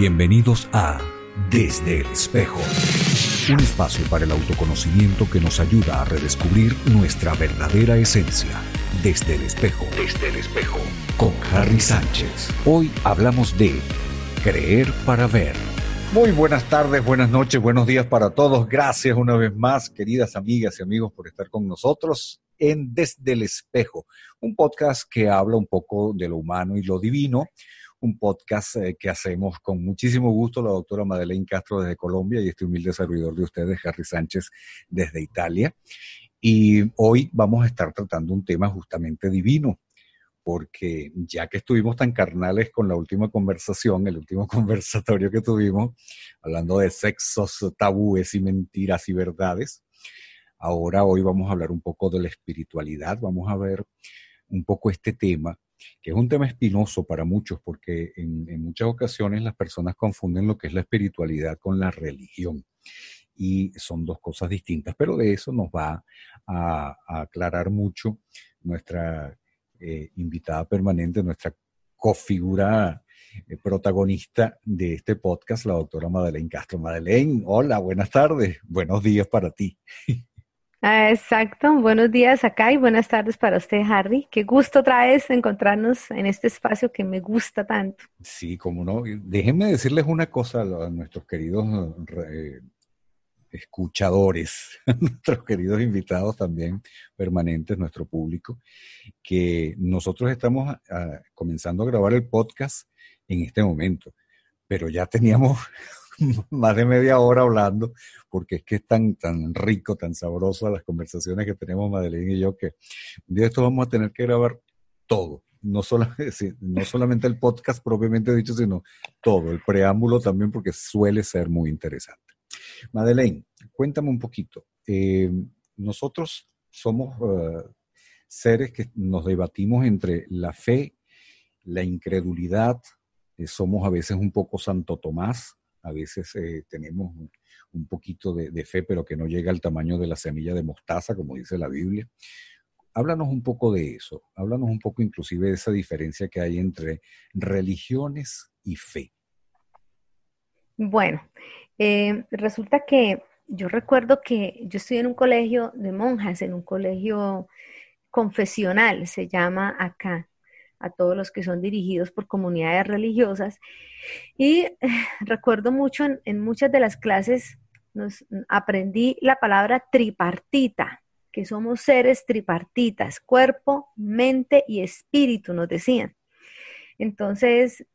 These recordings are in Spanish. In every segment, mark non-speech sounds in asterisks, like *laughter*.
Bienvenidos a Desde el Espejo, un espacio para el autoconocimiento que nos ayuda a redescubrir nuestra verdadera esencia. Desde el Espejo, Desde el Espejo, con Harry Sánchez. Hoy hablamos de creer para ver. Muy buenas tardes, buenas noches, buenos días para todos. Gracias una vez más, queridas amigas y amigos, por estar con nosotros en Desde el Espejo, un podcast que habla un poco de lo humano y lo divino un podcast eh, que hacemos con muchísimo gusto la doctora Madeleine Castro desde Colombia y este humilde servidor de ustedes, Harry Sánchez, desde Italia. Y hoy vamos a estar tratando un tema justamente divino, porque ya que estuvimos tan carnales con la última conversación, el último *laughs* conversatorio que tuvimos, hablando de sexos, tabúes y mentiras y verdades, ahora hoy vamos a hablar un poco de la espiritualidad, vamos a ver un poco este tema que es un tema espinoso para muchos porque en, muchas ocasiones las personas confunden lo que es la espiritualidad con la religión y son dos cosas distintas, pero de eso nos va a, aclarar mucho nuestra eh, invitada permanente, nuestra cofigura eh, protagonista de este podcast, la doctora Madeleine Castro. Madeleine, hola, buenas tardes, buenos días para ti. *laughs* Ah, exacto, buenos días acá y buenas tardes para usted, Harry. Qué gusto traes encontrarnos en este espacio que me gusta tanto. Sí, como no. Déjenme decirles una cosa a, nuestros queridos escuchadores, *laughs* nuestros queridos invitados también permanentes, nuestro público, que nosotros estamos comenzando a grabar el podcast en este momento, pero ya teníamos *laughs* más de media hora hablando, porque es que es tan, tan rico, tan sabroso las conversaciones que tenemos Madeleine y yo, que un día esto vamos a tener que grabar todo. No, *laughs* no solamente el podcast propiamente dicho, sino todo, el preámbulo también, porque suele ser muy interesante. Madeleine, cuéntame un poquito. Eh, nosotros somos eh, seres que nos debatimos entre la fe, la incredulidad, eh, somos a veces un poco Santo Tomás, a veces eh, tenemos un, poquito de, fe, pero que no llega al tamaño de la semilla de mostaza, como dice la Biblia. Háblanos un poco de eso, háblanos un poco inclusive de esa diferencia que hay entre religiones y fe. Bueno, eh, resulta que yo recuerdo que yo estudié en un colegio de monjas, en un colegio confesional, se llama acá a todos los que son dirigidos por comunidades religiosas. Y *laughs* recuerdo mucho en, muchas de las clases, nos, aprendí la palabra tripartita, que somos seres tripartitas, cuerpo, mente y espíritu, nos decían. Entonces,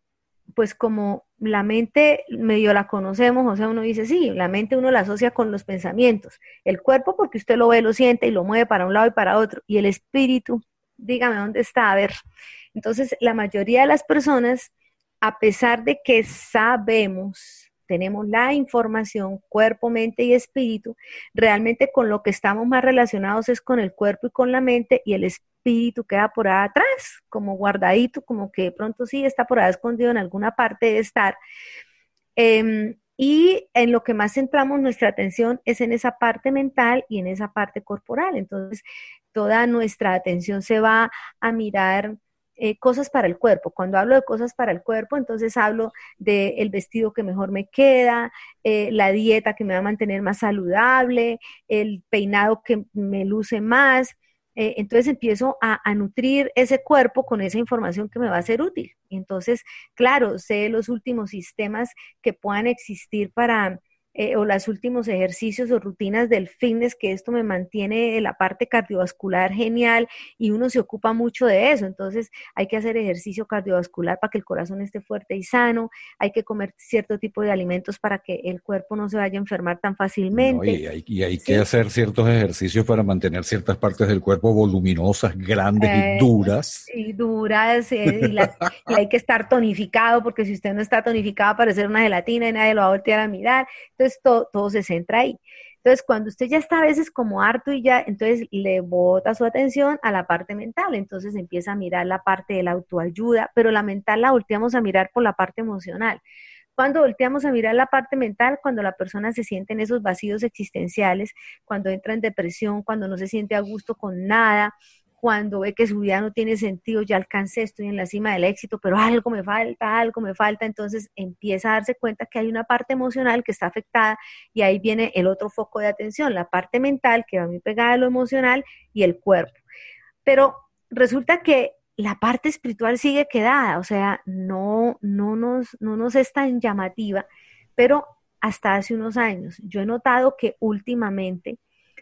pues como la mente medio la conocemos, o sea, uno dice, sí, la mente uno la asocia con los pensamientos, el cuerpo porque usted lo ve, lo siente y lo mueve para un lado y para otro, y el espíritu, dígame dónde está, a ver, entonces, la mayoría de las personas, a pesar de que sabemos, tenemos la información, cuerpo, mente y espíritu, realmente con lo que estamos más relacionados es con el cuerpo y con la mente y el espíritu queda por ahí atrás, como guardadito, como que de pronto sí está por ahí escondido en alguna parte de estar. Em, y en lo que más centramos nuestra atención es en esa parte mental y en esa parte corporal. Entonces, toda nuestra atención se va a mirar eh, cosas para el cuerpo. Cuando hablo de cosas para el cuerpo, entonces hablo del vestido que mejor me queda, eh, la dieta que me va a mantener más saludable, el peinado que me luce más. Eh, entonces empiezo a, a, nutrir ese cuerpo con esa información que me va a ser útil. Entonces, claro, sé los últimos sistemas que puedan existir para eh, o los últimos ejercicios o rutinas del fitness, que esto me mantiene la parte cardiovascular genial y uno se ocupa mucho de eso. Entonces hay que hacer ejercicio cardiovascular para que el corazón esté fuerte y sano, hay que comer cierto tipo de alimentos para que el cuerpo no se vaya a enfermar tan fácilmente. y hay, que hacer ciertos ejercicios para mantener ciertas partes del cuerpo voluminosas, grandes y eh, duras. Y duras, eh, y, y hay que estar tonificado, porque si usted no está tonificado, ser una gelatina y nadie lo va a voltear a mirar. Entonces, entonces todo, se centra ahí. Entonces, cuando usted ya está a veces como harto y ya, entonces le bota su atención a la parte mental, entonces empieza a mirar la parte de la autoayuda, pero la mental la volteamos a mirar por la parte emocional. Cuando volteamos a mirar la parte mental, cuando la persona se siente en esos vacíos existenciales, cuando entra en depresión, cuando no se siente a gusto con nada, cuando ve que su vida no tiene sentido, ya alcancé, estoy en la cima del éxito, pero algo me falta, algo me falta, entonces empieza a darse cuenta que hay una parte emocional que está afectada y ahí viene el otro foco de atención, la parte mental que va muy pegada a lo emocional y el cuerpo. Pero resulta que la parte espiritual sigue quedada, o sea, no, no, nos, no nos es tan llamativa, pero hasta hace unos años yo he notado que últimamente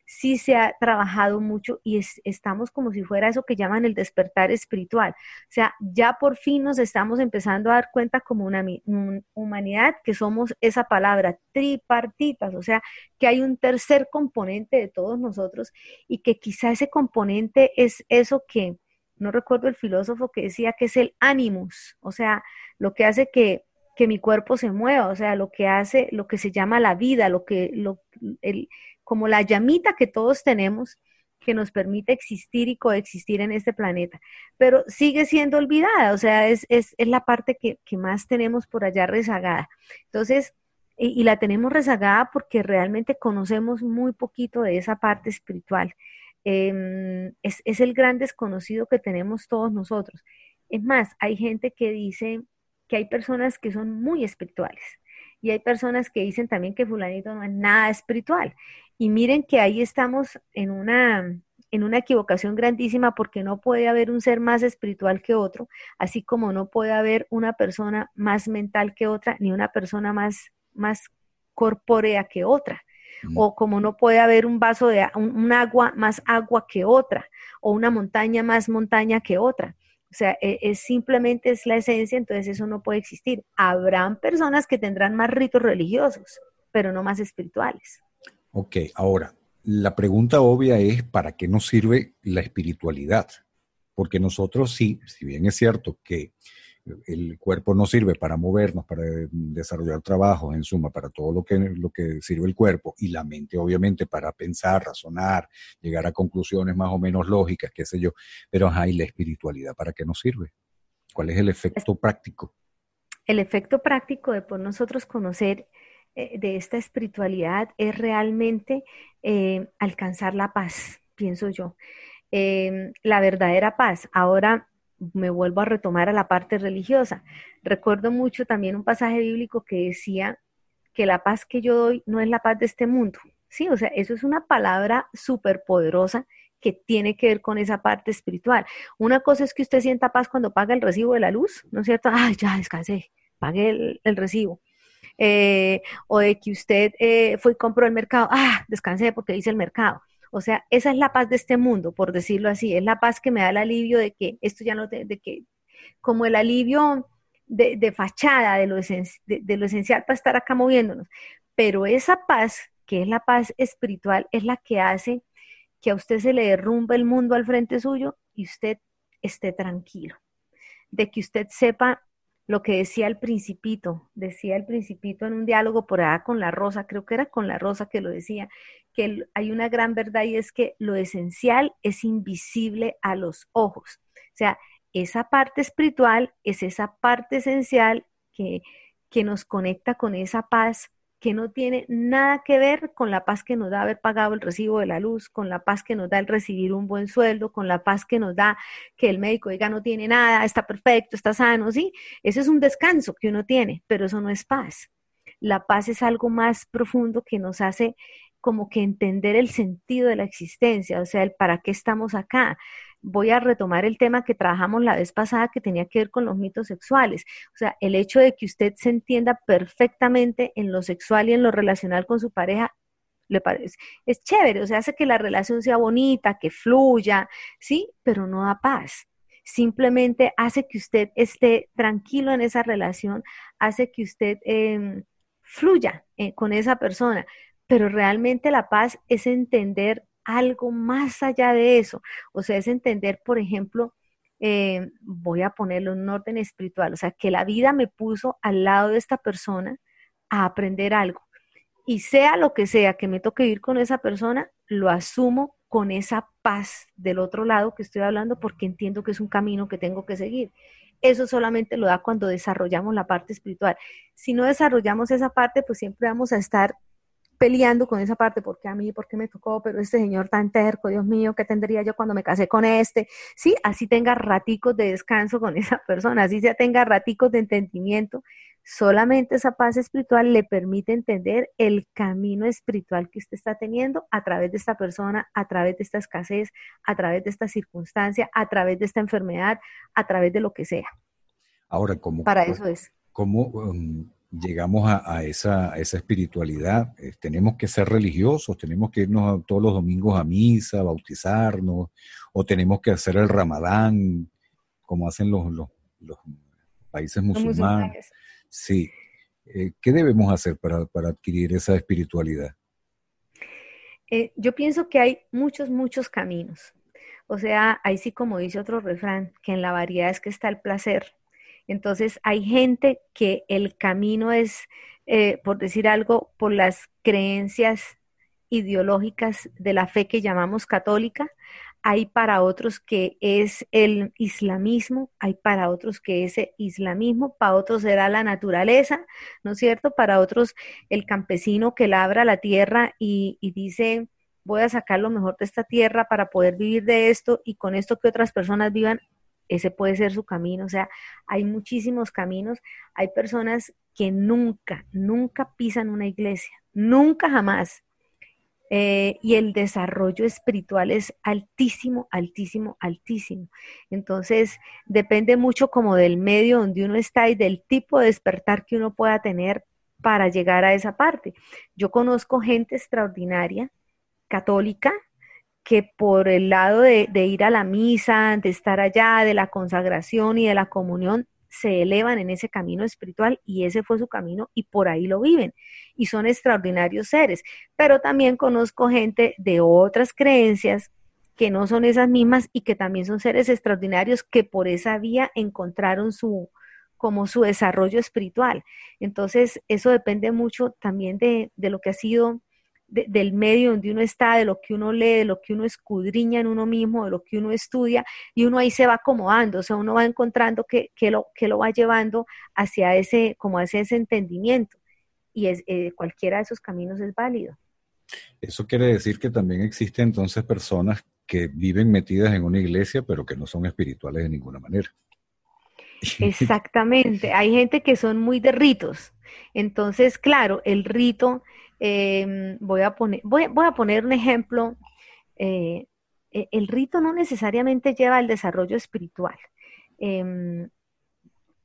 sí se ha trabajado mucho y estamos como si fuera eso que llaman el despertar espiritual. O sea, ya por fin nos estamos empezando a dar cuenta como una humanidad que somos esa palabra, tripartitas, o sea, que hay un tercer componente de todos nosotros y que quizá ese componente es eso que, no recuerdo el filósofo que decía que es el animus, o sea, lo que hace que que mi cuerpo se mueva, o sea, lo que hace, lo que se llama la vida, lo que, lo, el, como la llamita que todos tenemos que nos permite existir y coexistir en este planeta, pero sigue siendo olvidada, o sea, es, es, es la parte que, que, más tenemos por allá rezagada. Entonces, y, la tenemos rezagada porque realmente conocemos muy poquito de esa parte espiritual. Eh, es, es el gran desconocido que tenemos todos nosotros. Es más, hay gente que dice que hay personas que son muy espirituales y hay personas que dicen también que fulanito no es nada espiritual. Y miren que ahí estamos en una, en una equivocación grandísima porque no puede haber un ser más espiritual que otro, así como no puede haber una persona más mental que otra, ni una persona más, más corpórea que otra. Mm. O como no puede haber un vaso de un, agua más agua que otra, o una montaña más montaña que otra. O sea, e, es, simplemente es la esencia, entonces eso no puede existir. Habrán personas que tendrán más ritos religiosos, pero no más espirituales. Ok, ahora, la pregunta obvia es, ¿para qué nos sirve la espiritualidad? Porque nosotros sí, si bien es cierto que el cuerpo no sirve para movernos, para desarrollar trabajos, en suma, para todo lo que, lo que sirve el cuerpo, y la mente obviamente para pensar, razonar, llegar a conclusiones más o menos lógicas, qué sé yo, pero hay la espiritualidad, ¿para qué nos sirve? ¿Cuál es el efecto práctico? El efecto práctico de por nosotros conocer de esta espiritualidad es realmente eh, alcanzar la paz, pienso yo. Em, la verdadera paz. Ahora me vuelvo a retomar a la parte religiosa. Recuerdo mucho también un pasaje bíblico que decía que la paz que yo doy no es la paz de este mundo. Sí, o sea, eso es una palabra súper poderosa que tiene que ver con esa parte espiritual. Una cosa es que usted sienta paz cuando paga el recibo de la luz, ¿no es cierto? *laughs* Ay, ya descansé, pague el recibo. Eh, o de que usted eh, fue y compró el mercado, ah, descansé porque hice el mercado. O sea, esa es la paz de este mundo, por decirlo así, es la paz que me da el alivio de que esto ya no, de, de que, como el alivio de, fachada, de lo, de lo esencial para estar acá moviéndonos. Pero esa paz, que es la paz espiritual, es la que hace que a usted se le derrumbe el mundo al frente suyo y usted esté tranquilo, de que usted sepa lo que decía el principito, decía el principito en un diálogo por allá con la rosa, creo que era con la rosa que lo decía, que hay una gran verdad y es que lo esencial es invisible a los ojos. O sea, esa parte espiritual es esa parte esencial que, que nos conecta con esa paz que no tiene nada que ver con la paz que nos da haber pagado el recibo de la luz, con la paz que nos da el recibir un buen sueldo, con la paz que nos da que el médico diga no tiene nada, está perfecto, está sano, ¿sí? Ese es un descanso que uno tiene, pero eso no es paz. La paz es algo más profundo que nos hace como que entender el sentido de la existencia, o sea, el para qué estamos acá, voy a retomar el tema que trabajamos la vez pasada que tenía que ver con los mitos sexuales. O sea, el hecho de que usted se entienda perfectamente en lo sexual y en lo relacional con su pareja, le parece, es chévere, o sea, hace que la relación sea bonita, que fluya, ¿sí? Pero no da paz. Simplemente hace que usted esté tranquilo en esa relación, hace que usted em, fluya eh, con esa persona. Pero realmente la paz es entender algo más allá de eso. O sea, es entender, por ejemplo, eh, voy a ponerlo en orden espiritual, o sea, que la vida me puso al lado de esta persona a aprender algo. Y sea lo que sea que me toque ir con esa persona, lo asumo con esa paz del otro lado que estoy hablando porque entiendo que es un camino que tengo que seguir. Eso solamente lo da cuando desarrollamos la parte espiritual. Si no desarrollamos esa parte, pues siempre vamos a estar peleando con esa parte, porque a mí, porque me tocó, pero este señor tan terco, Dios mío, ¿qué tendría yo cuando me casé con este? Sí, así tenga raticos de descanso con *laughs* esa persona, así ya tenga raticos de entendimiento, solamente esa paz espiritual le permite entender el camino espiritual que usted está teniendo a través de esta persona, a través de esta escasez, a través de esta circunstancia, a través de esta enfermedad, a través de lo que sea. Ahora, ¿cómo, Para eso es. ¿cómo um, llegamos a, esa, esa, espiritualidad? Eh, ¿Tenemos que ser religiosos? ¿Tenemos que irnos todos los domingos a misa, bautizarnos? ¿O tenemos que hacer el ramadán, como hacen los, los, países musulmanes? Sí. Eh, ¿Qué debemos hacer para, adquirir esa espiritualidad? Eh, yo pienso que hay muchos, muchos caminos. O sea, ahí sí como dice otro refrán, que en la variedad es que está el placer. Entonces, hay gente que el camino es, eh, por decir algo, por las creencias ideológicas de la fe que llamamos católica, hay para otros que es el islamismo, hay para otros que es el islamismo, para otros será la naturaleza, ¿no es cierto? Para otros el campesino que labra la tierra y, y dice, voy a sacar lo mejor de esta tierra para poder vivir de esto y con esto que otras personas vivan, ese puede ser su camino. O sea, hay muchísimos caminos. Hay personas que nunca, nunca pisan una iglesia, nunca jamás. Eh, y el desarrollo espiritual es altísimo, altísimo, altísimo. Entonces, depende mucho como del medio donde uno está y del tipo de despertar que uno pueda tener para llegar a esa parte. Yo conozco gente extraordinaria, católica, que por el lado de, ir a la misa, de estar allá, de la consagración y de la comunión, se elevan en ese camino espiritual y ese fue su camino y por ahí lo viven y son extraordinarios seres. Pero también conozco gente de otras creencias que no son esas mismas y que también son seres extraordinarios que por esa vía encontraron su como su desarrollo espiritual. Entonces, eso depende mucho también de, de lo que ha sido del medio donde uno está, de lo que uno lee, de lo que uno escudriña en uno mismo, de lo que uno estudia, y uno ahí se va acomodando, o sea, uno va encontrando que, lo, que lo va llevando hacia ese, como hacia ese entendimiento, y es, eh, cualquiera de esos caminos es válido. Eso quiere decir que también existen entonces personas que viven metidas en una iglesia, pero que no son espirituales de ninguna manera. Exactamente, hay gente que son muy de ritos. Entonces, claro, el rito Em, voy, a poner, voy, a poner un ejemplo. Eh, e, el rito no necesariamente lleva al desarrollo espiritual. Em,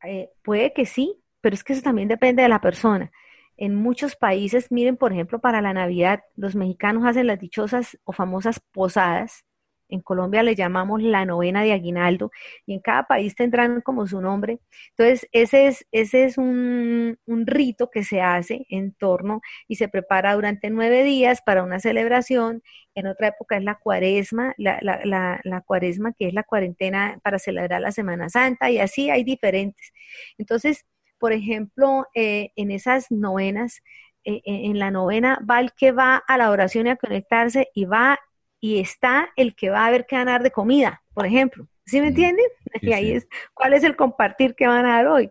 eh, puede que sí, pero es que eso también depende de la persona. En muchos países, miren, por ejemplo, para la Navidad, los mexicanos hacen las dichosas o famosas posadas, en Colombia le llamamos la novena de aguinaldo y en cada país tendrán como su nombre. Entonces, ese es, ese es un, rito que se hace en torno y se prepara durante nueve días para una celebración. En otra época es la cuaresma, la, la, la, cuaresma que es la cuarentena para celebrar la Semana Santa y así hay diferentes. Entonces, por ejemplo, eh, en esas novenas, eh, en la novena va el que va a la oración y a conectarse y va y está el que va a ver qué van a dar de comida, por ejemplo. ¿Sí me entienden? *laughs* y ahí es, ¿cuál es el compartir que van a dar hoy?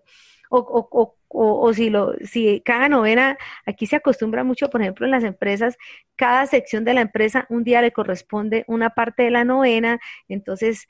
O, o, o, o, si, lo, si cada novena, aquí se acostumbra mucho, por ejemplo, en las empresas, cada sección de la empresa un día le corresponde una parte de la novena, entonces,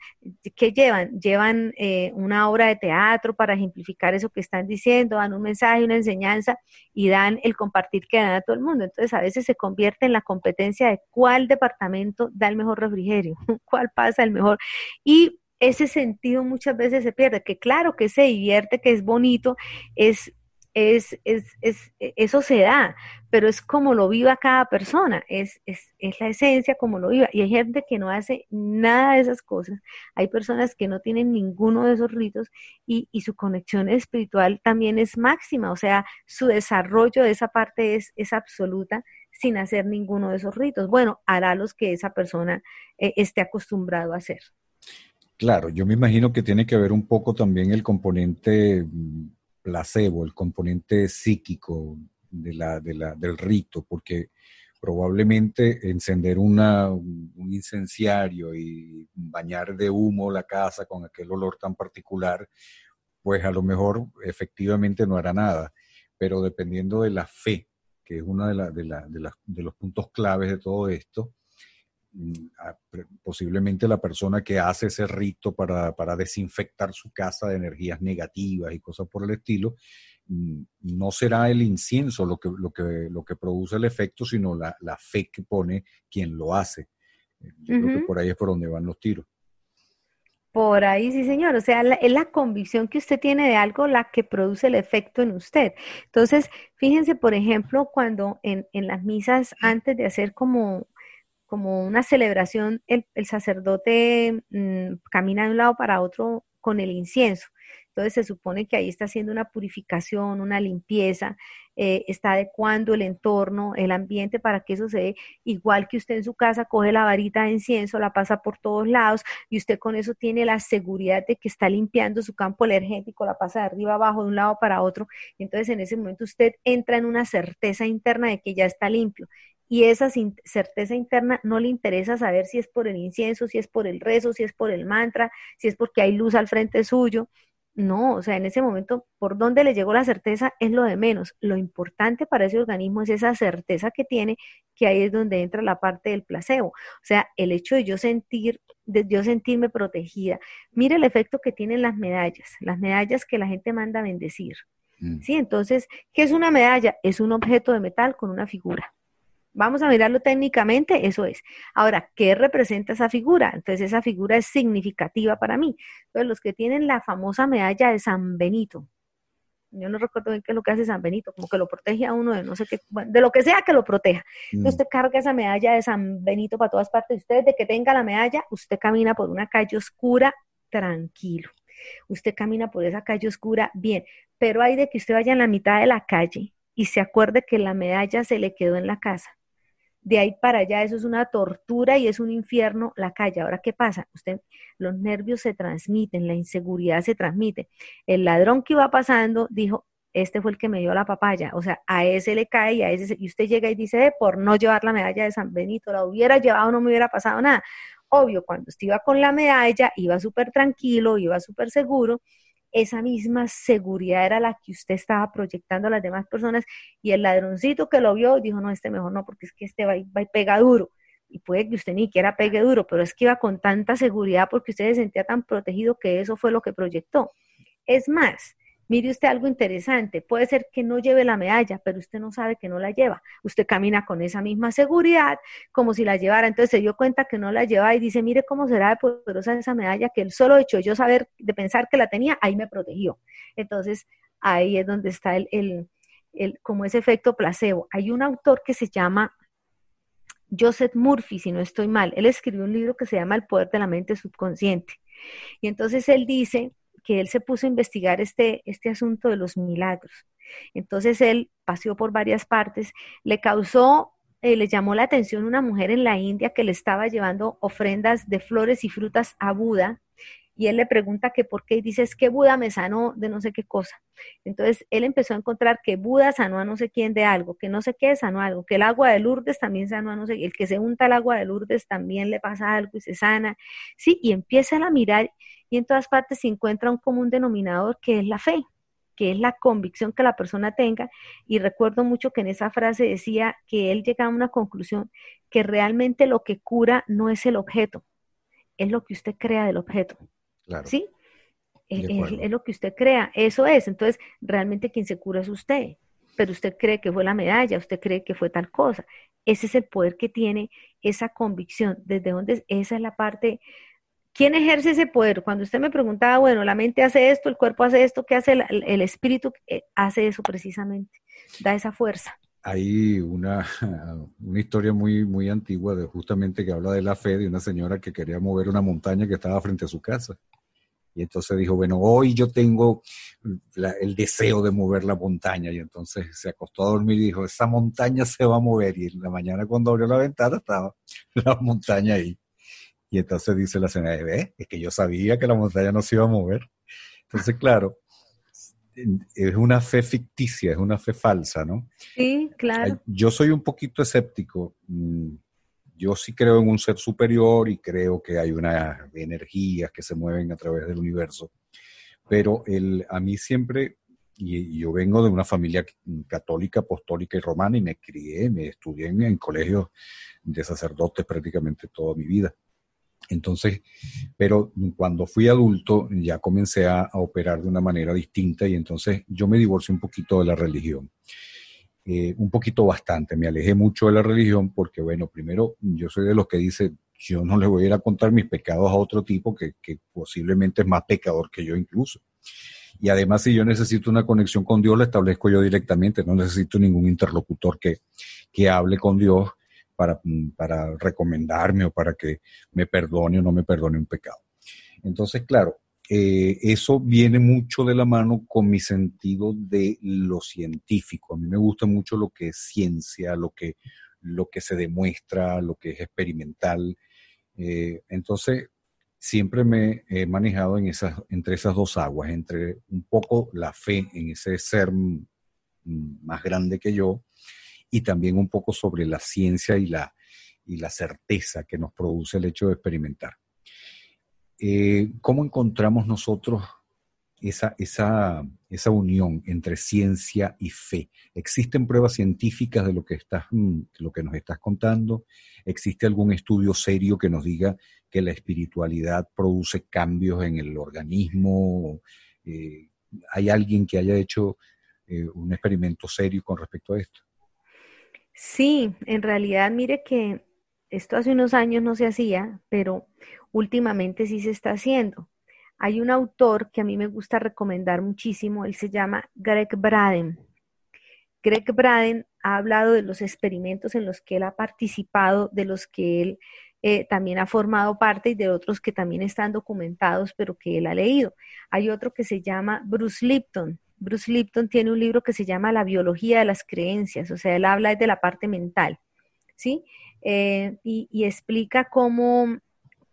¿qué llevan? Llevan eh, una obra de teatro para ejemplificar eso que están diciendo, dan un mensaje, una enseñanza y dan el compartir que dan a todo el mundo. Entonces, a veces se convierte en la competencia de cuál departamento da el mejor refrigerio, *laughs* cuál pasa el mejor. Y ese sentido muchas veces se pierde, que claro que se divierte, que es bonito, es, es, es, es eso se da, pero es como lo viva cada persona, es, es, es la esencia como lo viva. Y hay gente que no hace nada de esas cosas, hay personas que no tienen ninguno de esos ritos y, y su conexión espiritual también es máxima, o sea, su desarrollo de esa parte es, es absoluta sin hacer ninguno de esos ritos. Bueno, hará los que esa persona eh, esté acostumbrado a hacer. Claro, yo me imagino que tiene que ver un poco también el componente mm, placebo, el componente psíquico de la, de la, del rito, porque probablemente encender una, un incenciario y bañar de humo la casa con aquel olor tan particular, pues a lo mejor efectivamente no hará nada, pero dependiendo de la fe que es uno de, de, los puntos claves de todo esto, posiblemente la persona que hace ese rito para, desinfectar su casa de energías negativas y cosas por el estilo, mm, no será el incienso lo que, lo que, lo que produce el efecto, sino la, fe que pone quien lo hace. Yo creo que por ahí es por donde van los tiros. Por ahí, sí, señor. O sea, es la convicción que usted tiene de algo la que produce el efecto en usted. Entonces, fíjense, por ejemplo, cuando en, las misas, antes de hacer como, como una celebración, el, sacerdote mm, camina de un lado para otro con el incienso. Entonces se supone que ahí está haciendo una purificación, una limpieza, eh, está adecuando el entorno, el ambiente para que eso se dé igual que usted en su casa coge la varita de incienso, la pasa por todos lados y usted con eso tiene la seguridad de que está limpiando su campo energético, la pasa de arriba abajo, de un lado para otro. Entonces en ese momento usted entra en una certeza interna de que ya está limpio y esa certeza interna no le interesa saber si es por el incienso, si es por el rezo, si es por el mantra, si es porque hay luz al frente suyo. No, o sea, en ese momento, por dónde le llegó la certeza es lo de menos. Lo importante para ese organismo es esa certeza que tiene, que ahí es donde entra la parte del placebo. O sea, el hecho de yo sentir, de yo sentirme protegida. Mire el efecto que tienen las medallas, las medallas que la gente manda a bendecir. Mm. Sí, entonces, ¿qué es una medalla? Es un objeto de metal con una figura. Vamos a mirarlo técnicamente, eso es. Ahora, ¿qué representa esa figura? Entonces, esa figura es significativa para mí. Entonces, los que tienen la famosa medalla de San Benito, yo no recuerdo bien qué es lo que hace San Benito, como que lo protege a uno de no sé qué, de lo que sea que lo proteja. Entonces, mm. usted carga esa medalla de San Benito para todas partes. Usted, de que tenga la medalla, usted camina por una calle oscura tranquilo. Usted camina por esa calle oscura bien, pero hay de que usted vaya en la mitad de la calle y se acuerde que la medalla se le quedó en la casa de ahí para allá eso es una tortura y es un infierno la calle. Ahora, ¿qué pasa? Usted, los nervios se transmiten, la inseguridad se transmite. El ladrón que iba pasando dijo, este fue el que me dio la papaya, o sea, a ese le cae y a ese, y usted llega y dice, por no llevar la medalla de San Benito, la hubiera llevado, no me hubiera pasado nada. Obvio, cuando usted iba con la medalla, iba súper tranquilo, iba súper seguro, esa misma seguridad era la que usted estaba proyectando a las demás personas y el ladroncito que lo vio dijo, no, este mejor no, porque es que este va y, va pega duro. Y puede que usted ni quiera pegue duro, pero es que iba con tanta seguridad porque usted se sentía tan protegido que eso fue lo que proyectó. Es más, Mire usted algo interesante, puede ser que no lleve la medalla, pero usted no sabe que no la lleva. Usted camina con esa misma seguridad como si la llevara. Entonces se dio cuenta que no la lleva y dice, mire cómo será de poderosa esa medalla, que el solo hecho de yo saber, de pensar que la tenía, ahí me protegió. Entonces ahí es donde está el, el, el como ese efecto placebo. Hay un autor que se llama Joseph Murphy, si no estoy mal. Él escribió un libro que se llama El poder de la mente subconsciente. Y entonces él dice que él se puso a investigar este, este asunto de los milagros. Entonces él paseó por varias partes, le causó, eh, le llamó la atención una mujer en la India que le estaba llevando ofrendas de flores y frutas a Buda y él le pregunta que por qué y dice es que Buda me sanó de no sé qué cosa. Entonces él empezó a encontrar que Buda sanó a no sé quién de algo, que no sé qué sanó algo, que el agua de Lourdes también sanó a no sé, el que se unta el agua de Lourdes también le pasa algo y se sana. Sí, y empiezan a mirar y en todas partes se encuentra un común denominador que es la fe, que es la convicción que la persona tenga. Y recuerdo mucho que en esa frase decía que él llegaba a una conclusión que realmente lo que cura no es el objeto, es lo que usted crea del objeto. ¿Sí? Es, es, lo que usted crea, eso es. Entonces, realmente quien se cura es usted, pero usted cree que fue la medalla, usted cree que fue tal cosa. Ese es el poder que tiene esa convicción, desde donde esa es la parte ¿Quién ejerce ese poder? Cuando usted me preguntaba, bueno, la mente hace esto, el cuerpo hace esto, ¿qué hace el, espíritu? Eh, hace eso precisamente, da esa fuerza. Hay una, *laughs* una historia muy, muy antigua de justamente que habla de la fe de una señora que quería mover una montaña que estaba frente a su casa. Y entonces dijo, bueno, hoy yo tengo el deseo de mover la montaña. Y entonces se acostó a dormir y dijo, esa montaña se va a mover. Y en la mañana cuando abrió la ventana estaba *laughs* la montaña ahí. Y entonces dice la señora, ve, es que yo sabía que la montaña no se iba a mover. Entonces, claro, es una fe ficticia, es una fe falsa, ¿no? Sí, claro. Yo soy un poquito escéptico. Mm, yo sí creo en un ser superior y creo que hay unas energías que se mueven a través del universo. Pero el, a mí siempre y, yo vengo de una familia católica, apostólica y romana y me crié, me estudié en, colegios de sacerdotes prácticamente toda mi vida. Entonces, pero cuando fui adulto ya comencé a, operar de una manera distinta y entonces yo me divorcié un poquito de la religión. Eh, un poquito bastante, me alejé mucho de la religión porque, bueno, primero yo soy de los que dice, yo no le voy a ir a contar mis pecados a otro tipo que, que posiblemente es más pecador que yo incluso. Y además, si yo necesito una conexión con Dios, la establezco yo directamente, no necesito ningún interlocutor que, que hable con Dios para, para recomendarme o para que me perdone o no me perdone un pecado. Entonces, claro, eh, eso viene mucho de la mano con mi sentido de lo científico. A mí me gusta mucho lo que es ciencia, lo que, lo que se demuestra, lo que es experimental. Eh, entonces, siempre me he manejado en esas, entre esas dos aguas, entre un poco la fe en ese ser más grande que yo y también un poco sobre la ciencia y la, y la certeza que nos produce el hecho de experimentar. Eh, ¿Cómo encontramos nosotros esa, esa, esa, unión entre ciencia y fe? ¿Existen pruebas científicas de lo que, estás, lo que nos estás contando? ¿Existe algún estudio serio que nos diga que la espiritualidad produce cambios en el organismo. Eh, ¿Hay alguien que haya hecho eh, un experimento serio con respecto a esto? Sí, en realidad mire que esto hace unos años no se hacía, pero últimamente sí se está haciendo. Hay un autor que a mí me gusta recomendar muchísimo, él se llama Greg Braden. Greg Braden ha hablado de los experimentos en los que él ha participado, de los que él eh, también ha formado parte y de otros que también están documentados, pero que él ha leído. Hay otro que se llama Bruce Lipton. Bruce Lipton tiene un libro que se llama La biología de las creencias, o sea, él habla de la parte mental, ¿sí? Eh, y, explica cómo,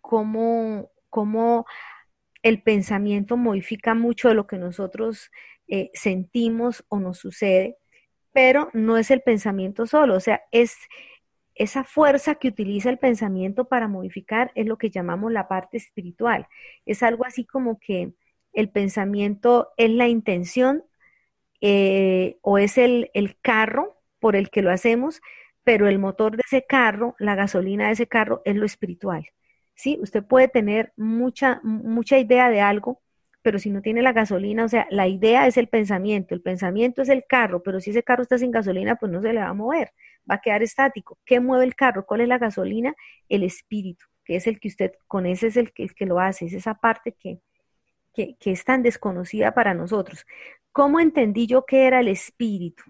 cómo, cómo el pensamiento modifica mucho de lo que nosotros eh, sentimos o nos sucede, pero no es el pensamiento solo, o sea, es esa fuerza que utiliza el pensamiento para modificar es lo que llamamos la parte espiritual. Es algo así como que el pensamiento es la intención eh, o es el, carro por el que lo hacemos, pero el motor de ese carro, la gasolina de ese carro es lo espiritual. ¿sí? Usted puede tener mucha, mucha idea de algo, pero si no tiene la gasolina, o sea, la idea es el pensamiento, el pensamiento es el carro, pero si ese carro está sin gasolina, pues no se le va a mover va a quedar estático. ¿Qué mueve el carro? ¿Cuál es la gasolina? El espíritu, que es el que usted, con ese es el que, que lo hace, es esa parte que, que, es tan desconocida para nosotros. ¿Cómo entendí yo qué era el espíritu?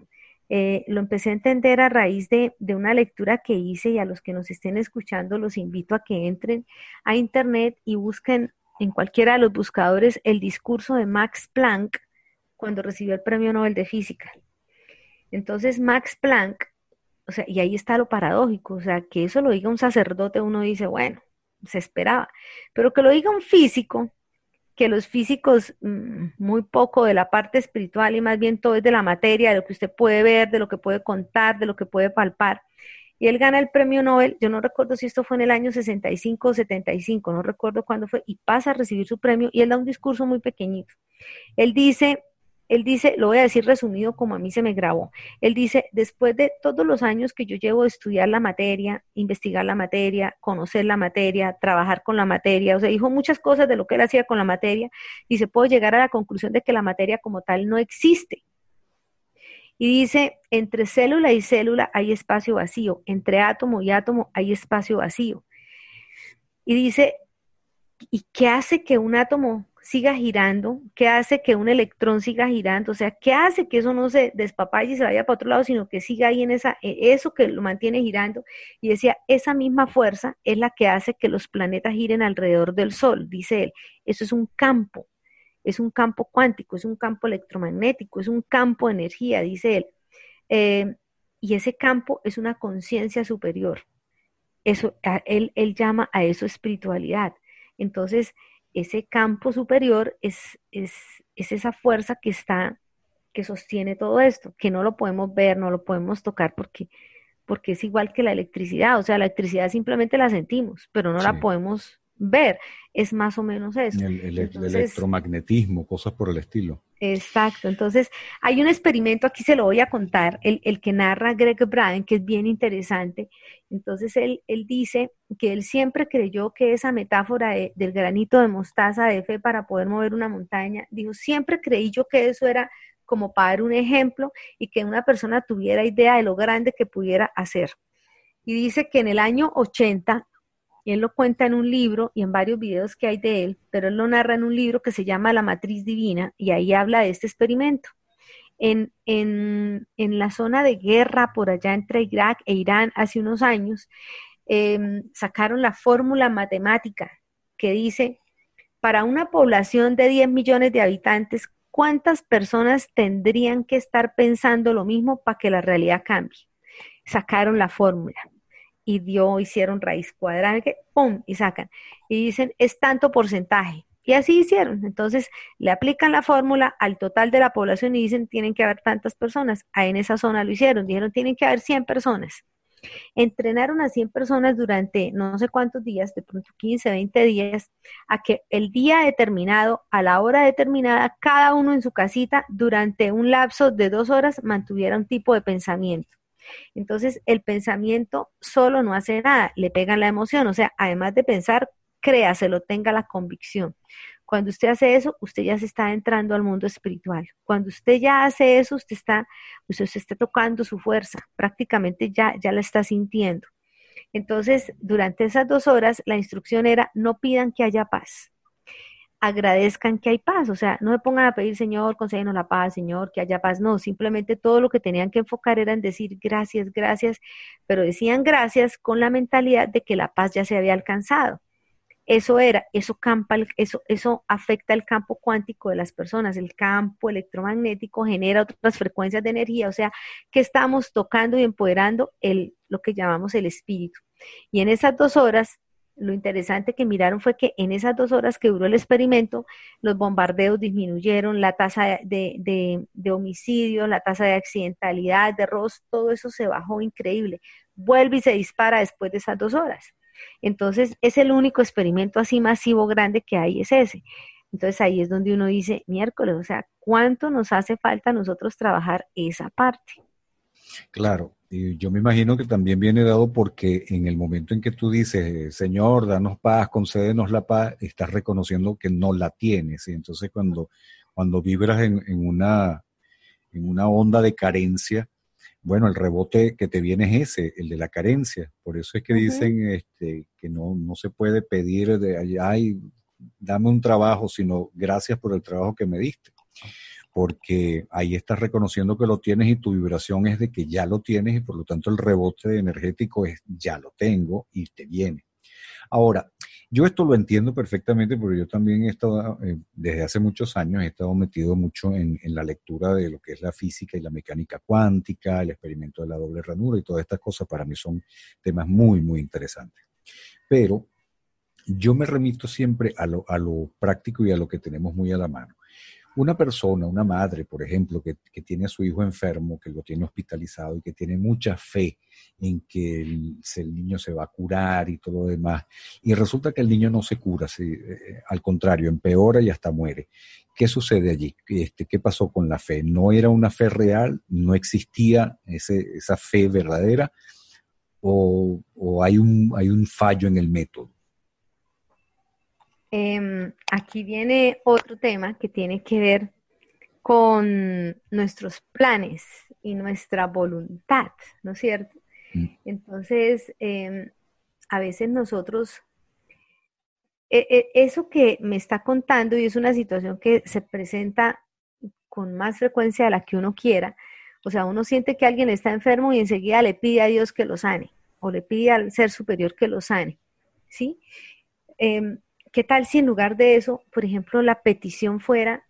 Eh, lo empecé a entender a raíz de, de, una lectura que hice y a los que nos estén escuchando los invito a que entren a internet y busquen en cualquiera de los buscadores el discurso de Max Planck cuando recibió el Premio Nobel de Física. Entonces Max Planck o sea, y ahí está lo paradójico, o sea, que eso lo diga un sacerdote, uno dice, bueno, se esperaba, pero que lo diga un físico, que los físicos mm, muy poco de la parte espiritual y más bien todo es de la materia, de lo que usted puede ver, de lo que puede contar, de lo que puede palpar. Y él gana el premio Nobel, yo no recuerdo si esto fue en el año 65 o 75, no recuerdo cuándo fue, y pasa a recibir su premio y él da un discurso muy pequeñito. Él dice, él dice, lo voy a decir resumido como a mí se me grabó. Él dice, después de todos los años que yo llevo a estudiar la materia, investigar la materia, conocer la materia, trabajar con la materia, o sea, dijo muchas cosas de lo que él hacía con la materia y se puede llegar a la conclusión de que la materia como tal no existe. Y dice, entre célula y célula hay espacio vacío, entre átomo y átomo hay espacio vacío. Y dice, ¿y qué hace que un átomo siga girando, qué hace que un electrón siga girando, o sea, qué hace que eso no se despapalle y se vaya para otro lado, sino que siga ahí en esa, e, eso que lo mantiene girando. Y decía, esa misma fuerza es la que hace que los planetas giren alrededor del Sol, dice él. Eso es un campo, es un campo cuántico, es un campo electromagnético, es un campo de energía, dice él. Eh, y ese campo es una conciencia superior. Eso, él, él llama a eso espiritualidad. Entonces, ese campo superior es, es, esa fuerza que está, que sostiene todo esto, que no lo podemos ver, no lo podemos tocar porque, porque es igual que la electricidad, o sea, la electricidad simplemente la sentimos, pero no la podemos ver, es más o menos eso. El, electromagnetismo, cosas por el estilo. Exacto, entonces hay un experimento, aquí se lo voy a contar, el, que narra Greg Braden, que es bien interesante. Entonces él, él dice que él siempre creyó que esa metáfora del granito de mostaza de fe para poder mover una montaña, dijo, siempre creí yo que eso era como para dar un ejemplo y que una persona tuviera idea de lo grande que pudiera hacer. Y dice que en el año 80 y él lo cuenta en un libro y en varios videos que hay de él, pero él lo narra en un libro que se llama La Matriz Divina y ahí habla de este experimento. En, la zona de guerra por allá entre Irak e Irán hace unos años, em, sacaron la fórmula matemática que dice, para una población de 10 millones de habitantes, ¿cuántas personas tendrían que estar pensando lo mismo para que la realidad cambie? Sacaron la fórmula y dio, hicieron raíz cuadrada, ¡pum! y sacan. Y dicen, es tanto porcentaje. Y así hicieron. Entonces, le aplican la fórmula al total de la población y dicen, tienen que haber tantas personas. Ahí en esa zona lo hicieron. Dijeron, tienen que haber 100 personas. Entrenaron a 100 personas durante no sé cuántos días, de pronto 15, 20 días, a que el día determinado, a la hora determinada, cada uno en su casita, durante un lapso de dos horas, mantuviera un tipo de pensamiento. Entonces, el pensamiento solo no hace nada, le pega la emoción, o sea, además de pensar, créaselo, tenga la convicción. Cuando usted hace eso, usted ya se está entrando al mundo espiritual. Cuando usted ya hace eso, usted está, usted está tocando su fuerza, prácticamente ya, ya la está sintiendo. Entonces, durante esas dos horas, la instrucción era, no pidan que haya paz, agradezcan que hay paz, o sea, no me pongan a pedir, Señor, concédenos la paz, Señor, que haya paz, no, simplemente todo lo que tenían que enfocar era en decir gracias, gracias, pero decían gracias con la mentalidad de que la paz ya se había alcanzado. Eso era, eso, campa, eso, eso afecta el campo cuántico de las personas, el campo electromagnético genera otras frecuencias de energía, o sea, que estamos tocando y empoderando el, lo que llamamos el espíritu. Y en esas dos horas lo interesante que miraron fue que en esas dos horas que duró el experimento, los bombardeos disminuyeron, la tasa de, de, homicidios, la tasa de accidentalidad, de robos, todo eso se bajó increíble. Vuelve y se dispara después de esas dos horas. Entonces, es el único experimento así masivo grande que hay, es ese. Entonces ahí es donde uno dice, miércoles, o sea, ¿cuánto nos hace falta a nosotros trabajar esa parte? Claro, y yo me imagino que también viene dado porque en el momento en que tú dices, Señor, danos paz, concédenos la paz, estás reconociendo que no la tienes. Y entonces cuando, cuando vibras en, una, en una onda de carencia, bueno, el rebote que te viene es ese, el de la carencia. Por eso es que dicen este, que no, no se puede pedir de, ay, dame un trabajo, sino gracias por el trabajo que me diste porque ahí estás reconociendo que lo tienes y tu vibración es de que ya lo tienes y por lo tanto el rebote energético es ya lo tengo y te viene. Ahora, yo esto lo entiendo perfectamente porque yo también he estado, eh, desde hace muchos años, he estado metido mucho en, en, la lectura de lo que es la física y la mecánica cuántica, el experimento de la doble ranura y todas estas cosas para mí son temas muy, muy interesantes. Pero yo me remito siempre a lo, a lo práctico y a lo que tenemos muy a la mano. Una persona, una madre, por ejemplo, que, tiene a su hijo enfermo, que lo tiene hospitalizado y que tiene mucha fe en que el, niño se va a curar y todo lo demás, y resulta que el niño no se cura, eh, al contrario, empeora y hasta muere. ¿Qué sucede allí? Este, ¿Qué pasó con la fe? ¿No era una fe real? ¿No existía esa fe verdadera? ¿O, hay, un, hay un fallo en el método? Em, aquí viene otro tema que tiene que ver con nuestros planes y nuestra voluntad, ¿no es cierto? Mm. Entonces, em, a veces nosotros, e, e, eso que me está contando y es una situación que se presenta con más frecuencia de la que uno quiera, o sea, uno siente que alguien está enfermo y enseguida le pide a Dios que lo sane o le pide al ser superior que lo sane, ¿sí? Em, ¿Qué tal si en lugar de eso, por ejemplo, la petición fuera,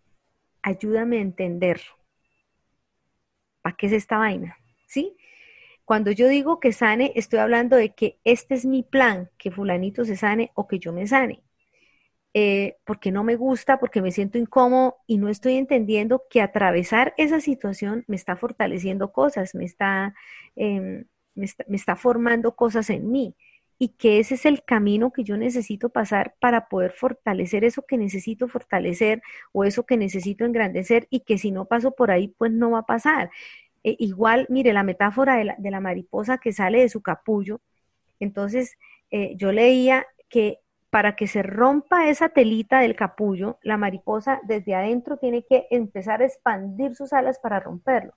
ayúdame a entenderlo? ¿Para qué es esta vaina? ¿Sí? Cuando yo digo que sane, estoy hablando de que este es mi plan, que fulanito se sane o que yo me sane. Eh, porque no me gusta, porque me siento incómodo y no estoy entendiendo que atravesar esa situación me está fortaleciendo cosas, me está, em, me está, me está formando cosas en mí. Y que ese es el camino que yo necesito pasar para poder fortalecer eso que necesito fortalecer o eso que necesito engrandecer y que si no paso por ahí, pues no va a pasar. E, igual, mire, la metáfora de la, de la, mariposa que sale de su capullo, entonces eh, yo leía que para que se rompa esa telita del capullo, la mariposa desde adentro tiene que empezar a expandir sus alas para romperlo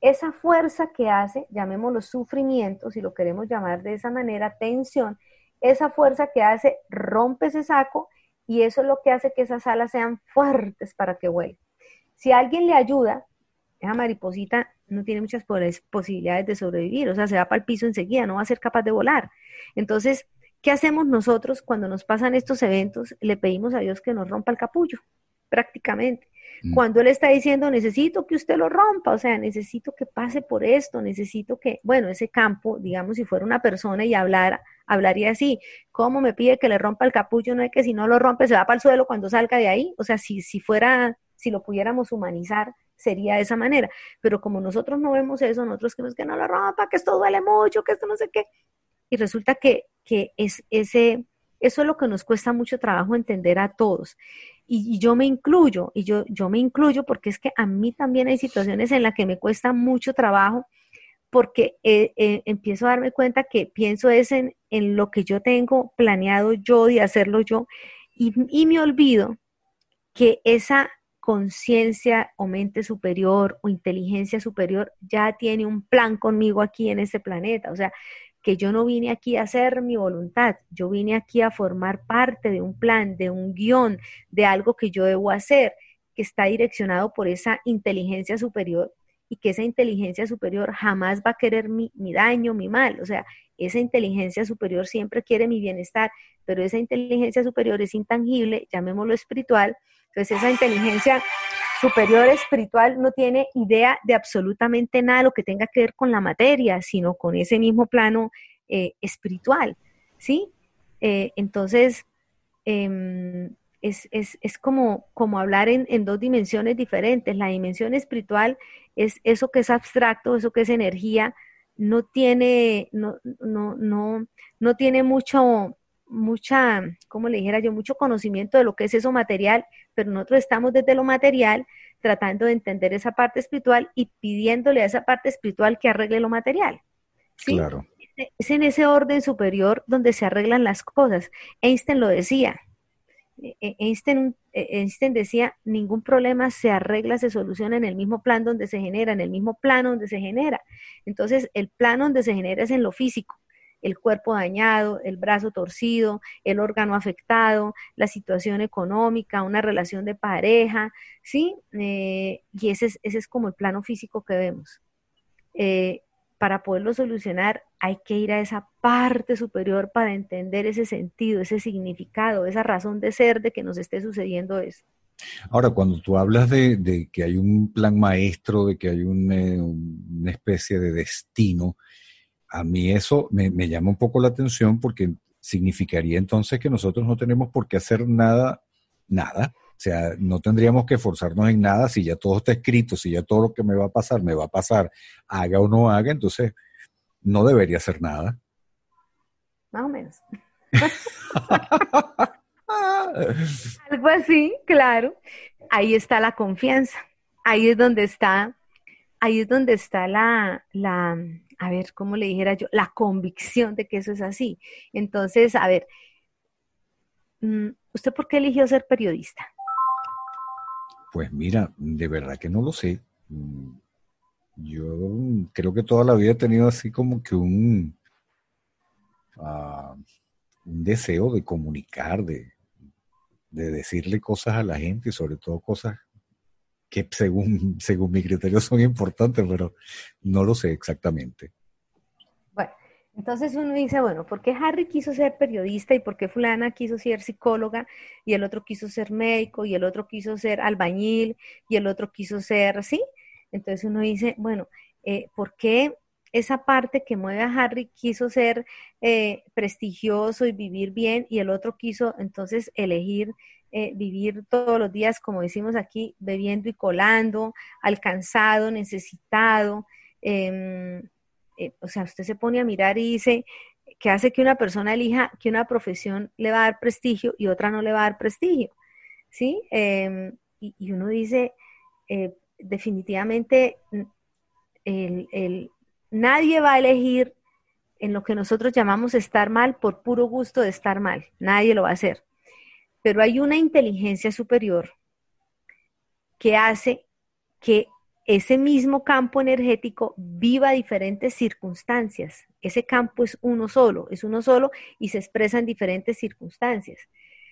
esa fuerza que hace, llamémoslo sufrimiento, si lo queremos llamar de esa manera, tensión, esa fuerza que hace rompe ese saco y eso es lo que hace que esas alas sean fuertes para que vuele. Si alguien le ayuda, esa mariposita no tiene muchas posibilidades de sobrevivir, o sea, se va para el piso enseguida, no va a ser capaz de volar. Entonces, ¿qué hacemos nosotros cuando nos pasan estos eventos? Le pedimos a Dios que nos rompa el capullo, prácticamente. Mm. Cuando él está diciendo, necesito que usted lo rompa, o sea, necesito que pase por esto, necesito que, bueno, ese campo, digamos, si fuera una persona y hablara, hablaría así, ¿cómo me pide que le rompa el capullo? No es que si no lo rompe se va para el suelo cuando salga de ahí, o sea, si, si fuera, si lo pudiéramos humanizar, sería de esa manera, pero como nosotros no vemos eso, nosotros queremos que no lo rompa, que esto duele mucho, que esto no sé qué, y resulta que, que es ese, eso es lo que nos cuesta mucho trabajo entender a todos y, yo me incluyo, y yo, yo me incluyo porque es que a mí también hay situaciones en las que me cuesta mucho trabajo porque eh, eh, empiezo a darme cuenta que pienso es en, en, lo que yo tengo planeado yo de hacerlo yo y, y me olvido que esa conciencia o mente superior o inteligencia superior ya tiene un plan conmigo aquí en este planeta. O sea, que yo no vine aquí a hacer mi voluntad, yo vine aquí a formar parte de un plan, de un guion, de algo que yo debo hacer, que está direccionado por esa inteligencia superior y que esa inteligencia superior jamás va a querer mi, daño, mi mal. O sea, esa inteligencia superior siempre quiere mi bienestar, pero esa inteligencia superior es intangible, llamémoslo espiritual. Entonces esa inteligencia superior espiritual no tiene idea de absolutamente nada lo que tenga que ver con la materia, sino con ese mismo plano eh, espiritual, ¿sí? Eh, entonces, em, es, como, como hablar en, dos dimensiones diferentes. La dimensión espiritual es eso que es abstracto, eso que es energía, no tiene, no, no, no, no tiene mucho, mucha, como le dijera yo, mucho conocimiento de lo que es eso material, pero nosotros estamos desde lo material tratando de entender esa parte espiritual y pidiéndole a esa parte espiritual que arregle lo material. Claro. Es en ese orden superior donde se arreglan las cosas. Einstein lo decía. E-, e-, Einstein, e-, Einstein decía, ningún problema se arregla, se soluciona en el mismo plan donde se genera, en el mismo plano donde se genera. Entonces, el plano donde se genera es en lo físico el cuerpo dañado, el brazo torcido, el órgano afectado, la situación económica, una relación de pareja, ¿sí? Eh, y ese es, ese es como el plano físico que vemos. Eh, para poderlo solucionar hay que ir a esa parte superior para entender ese sentido, ese significado, esa razón de ser de que nos esté sucediendo eso. Ahora, cuando tú hablas de, que hay un plan maestro, de que hay eh, una especie de destino, a mí eso me, llama un poco la atención porque significaría entonces que nosotros no tenemos por qué hacer nada, nada. O sea, no tendríamos que esforzarnos en nada si ya todo está escrito, si ya todo lo que me va a pasar, me va a pasar, haga o no haga, entonces no debería hacer nada. Más o menos. *laughs* Algo así, claro. Ahí está la confianza. Ahí es donde está, ahí es donde está la, la, a ver, ¿cómo le dijera yo? La convicción de que eso es así. Entonces, a ver, mm, ¿usted por qué eligió ser periodista? Pues mira, de verdad que no lo sé. Mm, yo creo que toda la vida he tenido así como que un, ah, deseo de comunicar, de, de decirle cosas a la gente, sobre todo cosas que según, según mi criterio son importantes, pero no lo sé exactamente. Bueno, entonces uno dice, bueno, ¿por qué Harry quiso ser periodista y por qué fulana quiso ser psicóloga y el otro quiso ser médico y el otro quiso ser albañil y el otro quiso ser, ¿sí? Entonces uno dice, bueno, eh, ¿por qué esa parte que mueve a Harry quiso ser eh, prestigioso y vivir bien y el otro quiso entonces elegir eh, vivir todos los días, como decimos aquí, bebiendo y colando, alcanzado, necesitado. Em, eh, o sea, usted se pone a mirar y dice, que hace que una persona elija que una profesión le va a dar prestigio y otra no le va a dar prestigio. ¿Sí? Em, y, uno dice, eh, definitivamente, el, nadie va a elegir en lo que nosotros llamamos estar mal por puro gusto de estar mal. Nadie lo va a hacer. Pero hay una inteligencia superior que hace que ese mismo campo energético viva diferentes circunstancias. Ese campo es uno solo, es uno solo y se expresa en diferentes circunstancias.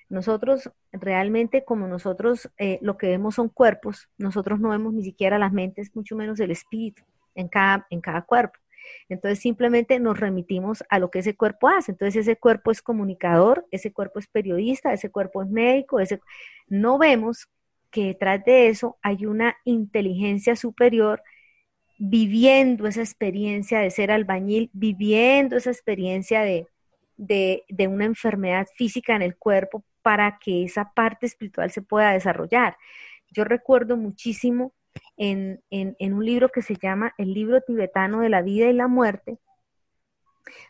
Nosotros realmente, como nosotros eh, lo que vemos son cuerpos, nosotros no vemos ni siquiera las mentes, mucho menos el espíritu en cada, en cada cuerpo. Entonces simplemente nos remitimos a lo que ese cuerpo hace. Entonces ese cuerpo es comunicador, ese cuerpo es periodista, ese cuerpo es médico, ese... no vemos que detrás de eso hay una inteligencia superior viviendo esa experiencia de ser albañil, viviendo esa experiencia de, de, una enfermedad física en el cuerpo para que esa parte espiritual se pueda desarrollar. Yo recuerdo muchísimo en, en, un libro que se llama El libro tibetano de la vida y la muerte,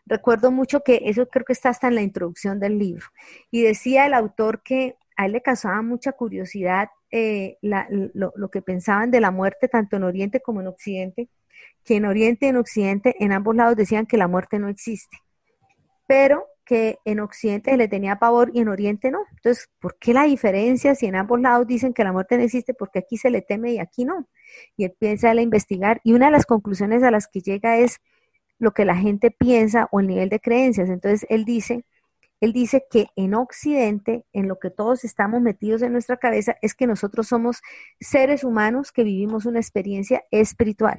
Recuerdo mucho que eso creo que está hasta en la introducción del libro. Y decía el autor que a él le causaba mucha curiosidad eh, lo, que pensaban de la muerte tanto en Oriente como en Occidente, que en Oriente y en Occidente, en ambos lados decían que la muerte no existe, pero que en Occidente le tenía pavor y en Oriente no. Entonces, ¿por qué la diferencia si en ambos lados dicen que la muerte no existe? Porque aquí se le teme y aquí no. Y él piensa a investigar y una de las conclusiones a las que llega es lo que la gente piensa o el nivel de creencias. Entonces, él dice él dice que en Occidente, en lo que todos estamos metidos en nuestra cabeza, es que nosotros somos seres humanos que vivimos una experiencia espiritual.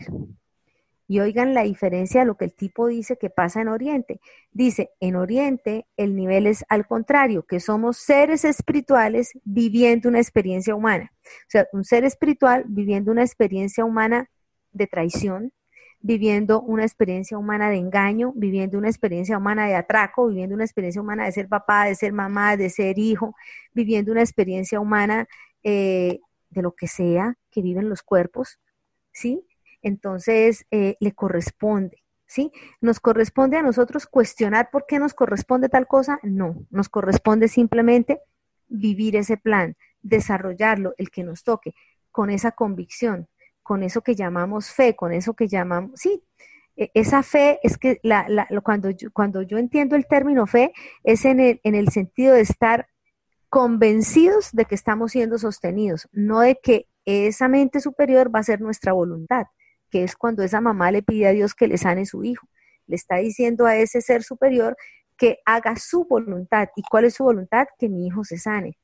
Y oigan la diferencia de lo que el tipo dice que pasa en Oriente. Dice, en Oriente el nivel es al contrario, que somos seres espirituales viviendo una experiencia humana. O sea, un ser espiritual viviendo una experiencia humana de traición, viviendo una experiencia humana de engaño, viviendo una experiencia humana de atraco, viviendo una experiencia humana de ser papá, de ser mamá, de ser hijo, viviendo una experiencia humana eh, de lo que sea que viven los cuerpos, ¿sí? Entonces, eh, le corresponde, ¿sí? ¿Nos corresponde a nosotros cuestionar por qué nos corresponde tal cosa? No, nos corresponde simplemente vivir ese plan, desarrollarlo, el que nos toque, con esa convicción, con eso que llamamos fe, con eso que llamamos, sí, e, esa fe es que la, la, cuando, yo, cuando yo entiendo el término fe es en el, en el sentido de estar convencidos de que estamos siendo sostenidos, no de que esa mente superior va a ser nuestra voluntad, que es cuando esa mamá le pide a Dios que le sane su hijo. Le está diciendo a ese ser superior que haga su voluntad. ¿Y cuál es su voluntad? Que mi hijo se sane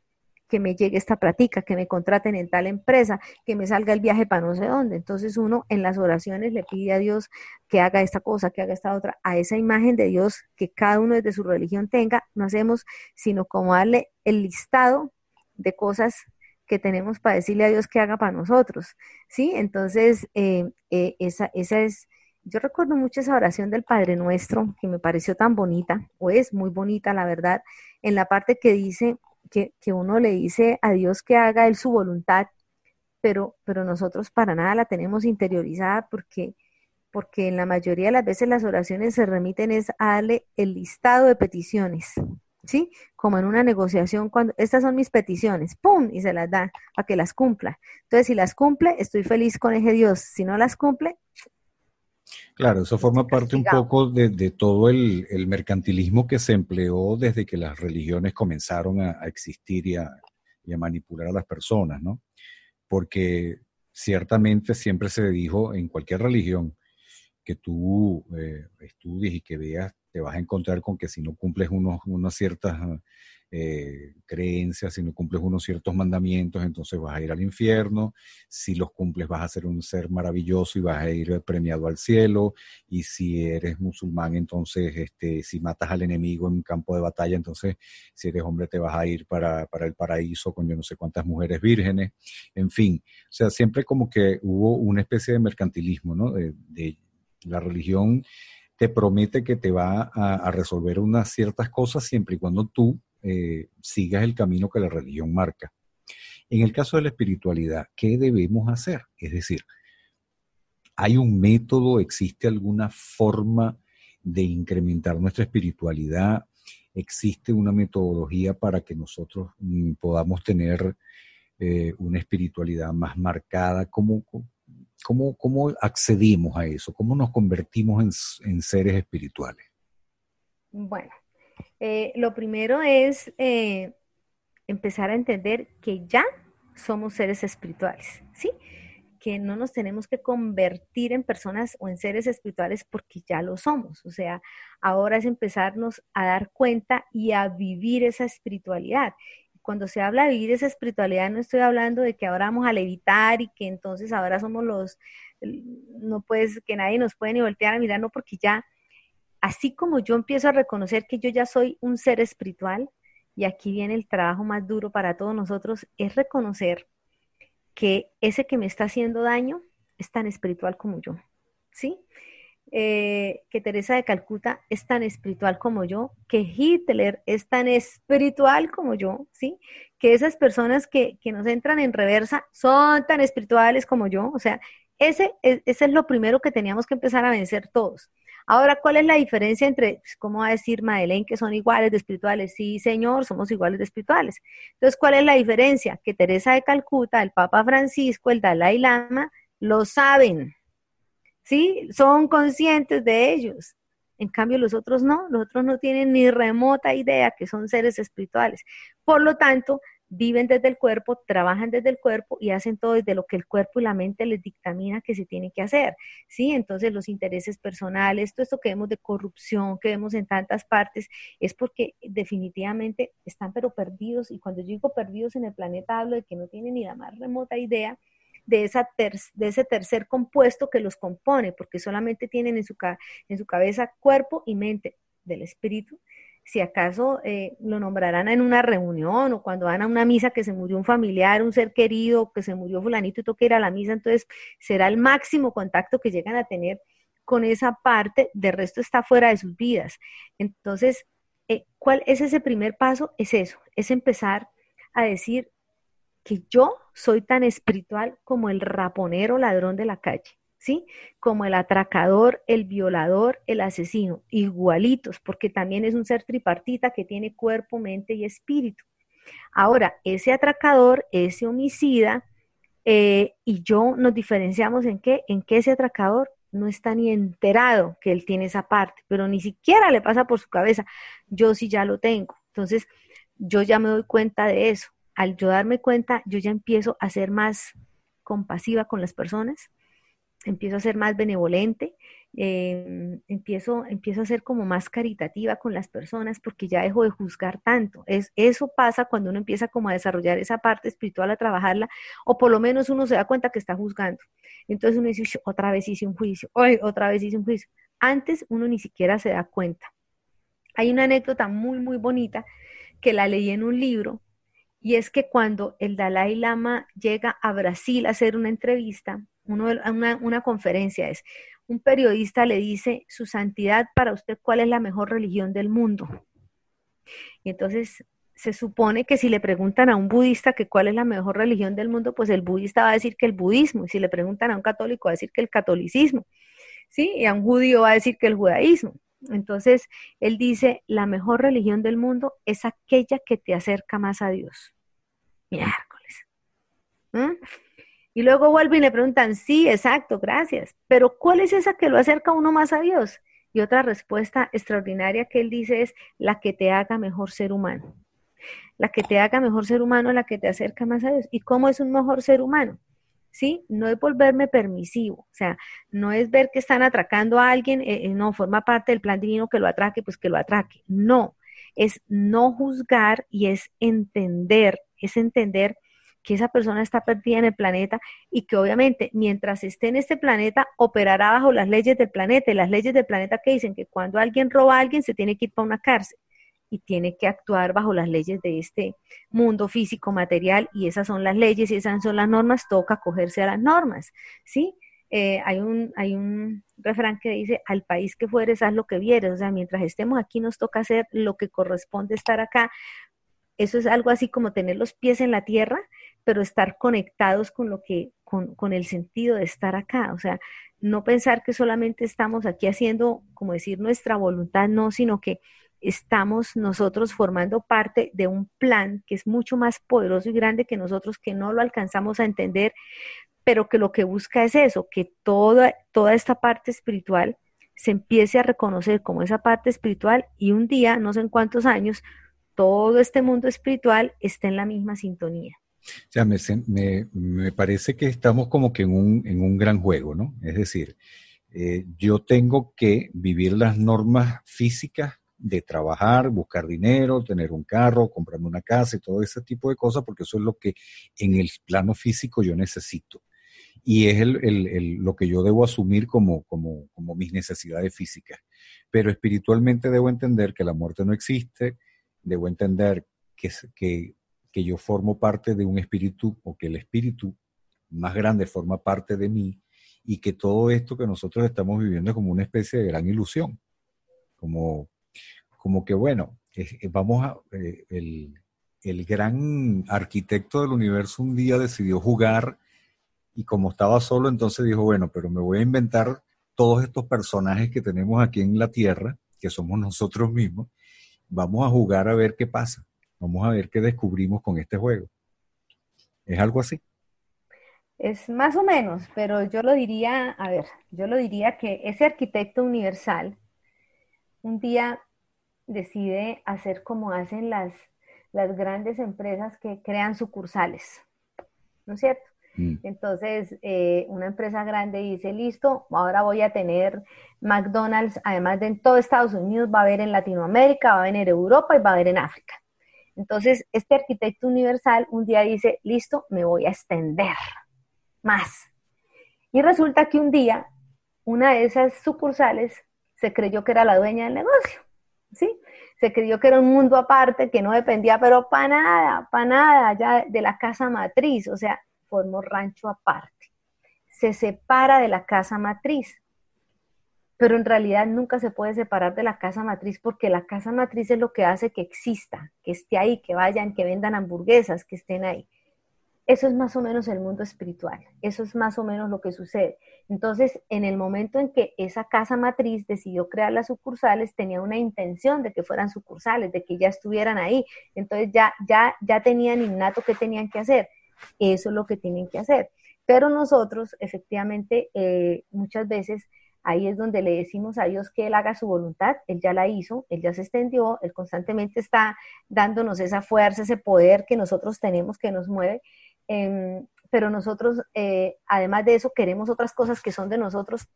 que me llegue esta práctica, que me contraten en tal empresa, que me salga el viaje para no sé dónde. Entonces uno en las oraciones le pide a Dios que haga esta cosa, que haga esta otra, a esa imagen de Dios que cada uno desde su religión tenga, no hacemos sino como darle el listado de cosas que tenemos para decirle a Dios que haga para nosotros, ¿sí? Entonces, eh, eh, esa, esa es, yo recuerdo mucho esa oración del Padre Nuestro, que me pareció tan bonita, o es muy bonita, la verdad, en la parte que dice, que, uno le dice a Dios que haga Él su voluntad, pero, pero nosotros para nada la tenemos interiorizada porque, porque en la mayoría de las veces las oraciones se remiten es a darle el listado de peticiones, ¿sí? Como en una negociación, cuando estas son mis peticiones, ¡pum! y se las da para que las cumpla. Entonces, si las cumple, estoy feliz con ese Dios. Si no las cumple, Claro, eso forma parte un poco de, todo el, mercantilismo que se empleó desde que las religiones comenzaron a, existir y a, manipular a las personas, ¿no? Porque ciertamente siempre se dijo en cualquier religión que tú eh, estudies y que veas, te vas a encontrar con que si no cumples unos, unas ciertas eh, creencias, si no cumples unos ciertos mandamientos, entonces vas a ir al infierno, si los cumples vas a ser un ser maravilloso y vas a ir premiado al cielo, y si eres musulmán, entonces este, si matas al enemigo en un campo de batalla, entonces si eres hombre te vas a ir para, el paraíso con yo no sé cuántas mujeres vírgenes, en fin, o sea, siempre como que hubo una especie de mercantilismo, ¿no? De, la religión te promete que te va a, resolver unas ciertas cosas siempre y cuando tú eh, sigas el camino que la religión marca. En el caso de la espiritualidad, ¿qué debemos hacer? Es decir, ¿hay un método, existe alguna forma de incrementar nuestra espiritualidad, existe una metodología para que nosotros mm, podamos tener eh, una espiritualidad más marcada. ¿Cómo, cómo, cómo accedimos a eso? ¿Cómo nos convertimos en, seres espirituales? Bueno, eh, lo primero es eh, empezar a entender que ya somos seres espirituales, ¿sí? que no nos tenemos que convertir en personas o en seres espirituales porque ya lo somos. O sea, ahora es empezarnos a dar cuenta y a vivir esa espiritualidad. Cuando se habla de vivir esa espiritualidad, no estoy hablando de que ahora vamos a levitar y que entonces ahora somos los, no puedes, que nadie nos puede ni voltear a mirar, no, porque ya, así como yo empiezo a reconocer que yo ya soy un ser espiritual, y aquí viene el trabajo más duro para todos nosotros, es reconocer que ese que me está haciendo daño es tan espiritual como yo, ¿sí? Eh, que Teresa de Calcuta es tan espiritual como yo, que Hitler es tan espiritual como yo, ¿sí? Que esas personas que, que nos entran en reversa son tan espirituales como yo, o sea, ese, ese es lo primero que teníamos que empezar a vencer todos. Ahora, ¿cuál es la diferencia entre, pues, cómo va a decir Madeleine que son iguales de espirituales? Sí, señor, somos iguales de espirituales. Entonces, ¿cuál es la diferencia? Que Teresa de Calcuta, el Papa Francisco, el Dalai Lama, lo saben. ¿Sí? Son conscientes de ellos. En cambio, los otros no, los otros no tienen ni remota idea que son seres espirituales. Por lo tanto, viven desde el cuerpo, trabajan desde el cuerpo y hacen todo desde lo que el cuerpo y la mente les dictamina que se tiene que hacer, ¿sí? Entonces los intereses personales, todo esto que vemos de corrupción, que vemos en tantas partes, es porque definitivamente están pero perdidos y cuando yo digo perdidos en el planeta hablo de que no tienen ni la más remota idea de, esa de ese tercer compuesto que los compone, porque solamente tienen en su, en su cabeza cuerpo y mente del espíritu, si acaso eh, lo nombrarán en una reunión o cuando van a una misa que se murió un familiar, un ser querido, que se murió fulanito y toca ir a la misa, entonces será el máximo contacto que llegan a tener con esa parte, de resto está fuera de sus vidas. Entonces, eh, ¿cuál es ese primer paso? Es eso, es empezar a decir que yo soy tan espiritual como el raponero ladrón de la calle. ¿sí? Como el atracador, el violador, el asesino, igualitos, porque también es un ser tripartita que tiene cuerpo, mente y espíritu. Ahora, ese atracador, ese homicida, eh, y yo nos diferenciamos en qué, en que ese atracador no está ni enterado que él tiene esa parte, pero ni siquiera le pasa por su cabeza, yo sí ya lo tengo. Entonces, yo ya me doy cuenta de eso. Al yo darme cuenta, yo ya empiezo a ser más compasiva con las personas, empiezo a ser más benevolente, em, empiezo, empiezo a ser como más caritativa con las personas porque ya dejo de juzgar tanto. Es, eso pasa cuando uno empieza como a desarrollar esa parte espiritual, a trabajarla, o por lo menos uno se da cuenta que está juzgando. Entonces uno dice, otra vez hice un juicio, hoy otra vez hice un juicio. Antes uno ni siquiera se da cuenta. Hay una anécdota muy, muy bonita que la leí en un libro y es que cuando el Dalai Lama llega a Brasil a hacer una entrevista, una, conferencia es, un periodista le dice, su santidad para usted, ¿cuál es la mejor religión del mundo? Y entonces se supone que si le preguntan a un budista que cuál es la mejor religión del mundo, pues el budista va a decir que el budismo, y si le preguntan a un católico va a decir que el catolicismo, ¿sí? Y a un judío va a decir que el judaísmo. Entonces, él dice, la mejor religión del mundo es aquella que te acerca más a Dios. Miércoles. ¿Mm? Y luego vuelven y le preguntan, sí, exacto, gracias, pero ¿cuál es esa que lo acerca uno más a Dios? Y otra respuesta extraordinaria que él dice es la que te haga mejor ser humano. La que te haga mejor ser humano la que te acerca más a Dios. ¿Y cómo es un mejor ser humano? ¿Sí? No es volverme permisivo, o sea, no es ver que están atracando a alguien, eh, eh, no, forma parte del plan divino que lo atraque, pues que lo atraque. No, es no juzgar y es entender, es entender que esa persona está perdida en el planeta y que obviamente mientras esté en este planeta operará bajo las leyes del planeta y las leyes del planeta que dicen que cuando alguien roba a alguien se tiene que ir para una cárcel y tiene que actuar bajo las leyes de este mundo físico material y esas son las leyes y esas son las normas, toca acogerse a las normas, ¿sí? Eh, hay, un, hay un refrán que dice, al país que fueres, haz lo que vieres, o sea, mientras estemos aquí nos toca hacer lo que corresponde estar acá, eso es algo así como tener los pies en la tierra, pero estar conectados con lo que, con, con el sentido de estar acá. O sea, no pensar que solamente estamos aquí haciendo, como decir, nuestra voluntad, no, sino que estamos nosotros formando parte de un plan que es mucho más poderoso y grande que nosotros, que no lo alcanzamos a entender, pero que lo que busca es eso, que toda, toda esta parte espiritual se empiece a reconocer como esa parte espiritual y un día, no sé en cuántos años, todo este mundo espiritual esté en la misma sintonía. O sea, me, parece que estamos como que en un, en un gran juego, ¿no? Es decir, eh, yo tengo que vivir las normas físicas de trabajar, buscar dinero, tener un carro, comprarme una casa y todo ese tipo de cosas, porque eso es lo que en el plano físico yo necesito. Y es lo que yo debo asumir como, como, como mis necesidades físicas. Pero espiritualmente debo entender que la muerte no existe, debo entender que, que, que yo formo parte de un espíritu o que el espíritu más grande forma parte de mí y que todo esto que nosotros estamos viviendo es como una especie de gran ilusión, como como que bueno, eh, vamos a, eh, el, el, gran arquitecto del universo un día decidió jugar y como estaba solo, entonces dijo, bueno, pero me voy a inventar todos estos personajes que tenemos aquí en la Tierra, que somos nosotros mismos, vamos a jugar a ver qué pasa, vamos a ver qué descubrimos con este juego. ¿Es algo así? Es más o menos, pero yo lo diría, a ver, yo lo diría que ese arquitecto universal un día decide hacer como hacen las, las grandes empresas que crean sucursales, ¿no es cierto? Mm. Entonces, eh, una empresa grande dice, listo, ahora voy a tener McDonald's, además de en todo Estados Unidos, va a haber en Latinoamérica, va a haber en Europa y va a haber en África. Entonces, este arquitecto universal un día dice, listo, me voy a extender más. Y resulta que un día, una de esas sucursales se creyó que era la dueña del negocio. ¿Sí? Se creyó que era un mundo aparte, que no dependía, pero para nada, para nada, ya de la casa matriz, o sea, formó rancho aparte. Se separa de la casa matriz, pero en realidad nunca se puede separar de la casa matriz porque la casa matriz es lo que hace que exista, que esté ahí, que vayan, que vendan hamburguesas, que estén ahí. Eso es más o menos el mundo espiritual, eso es más o menos lo que sucede. Entonces, en el momento en que esa casa matriz decidió crear las sucursales, tenía una intención de que fueran sucursales, de que ya estuvieran ahí. Entonces, ya, ya, ya tenían innato qué tenían que hacer. Eso es lo que tienen que hacer. Pero nosotros, efectivamente, eh, muchas veces ahí es donde le decimos a Dios que Él haga su voluntad, Él ya la hizo, Él ya se extendió, Él constantemente está dándonos esa fuerza, ese poder que nosotros tenemos que nos mueve, Em, pero nosotros, eh, además de eso, queremos otras cosas que son de nosotros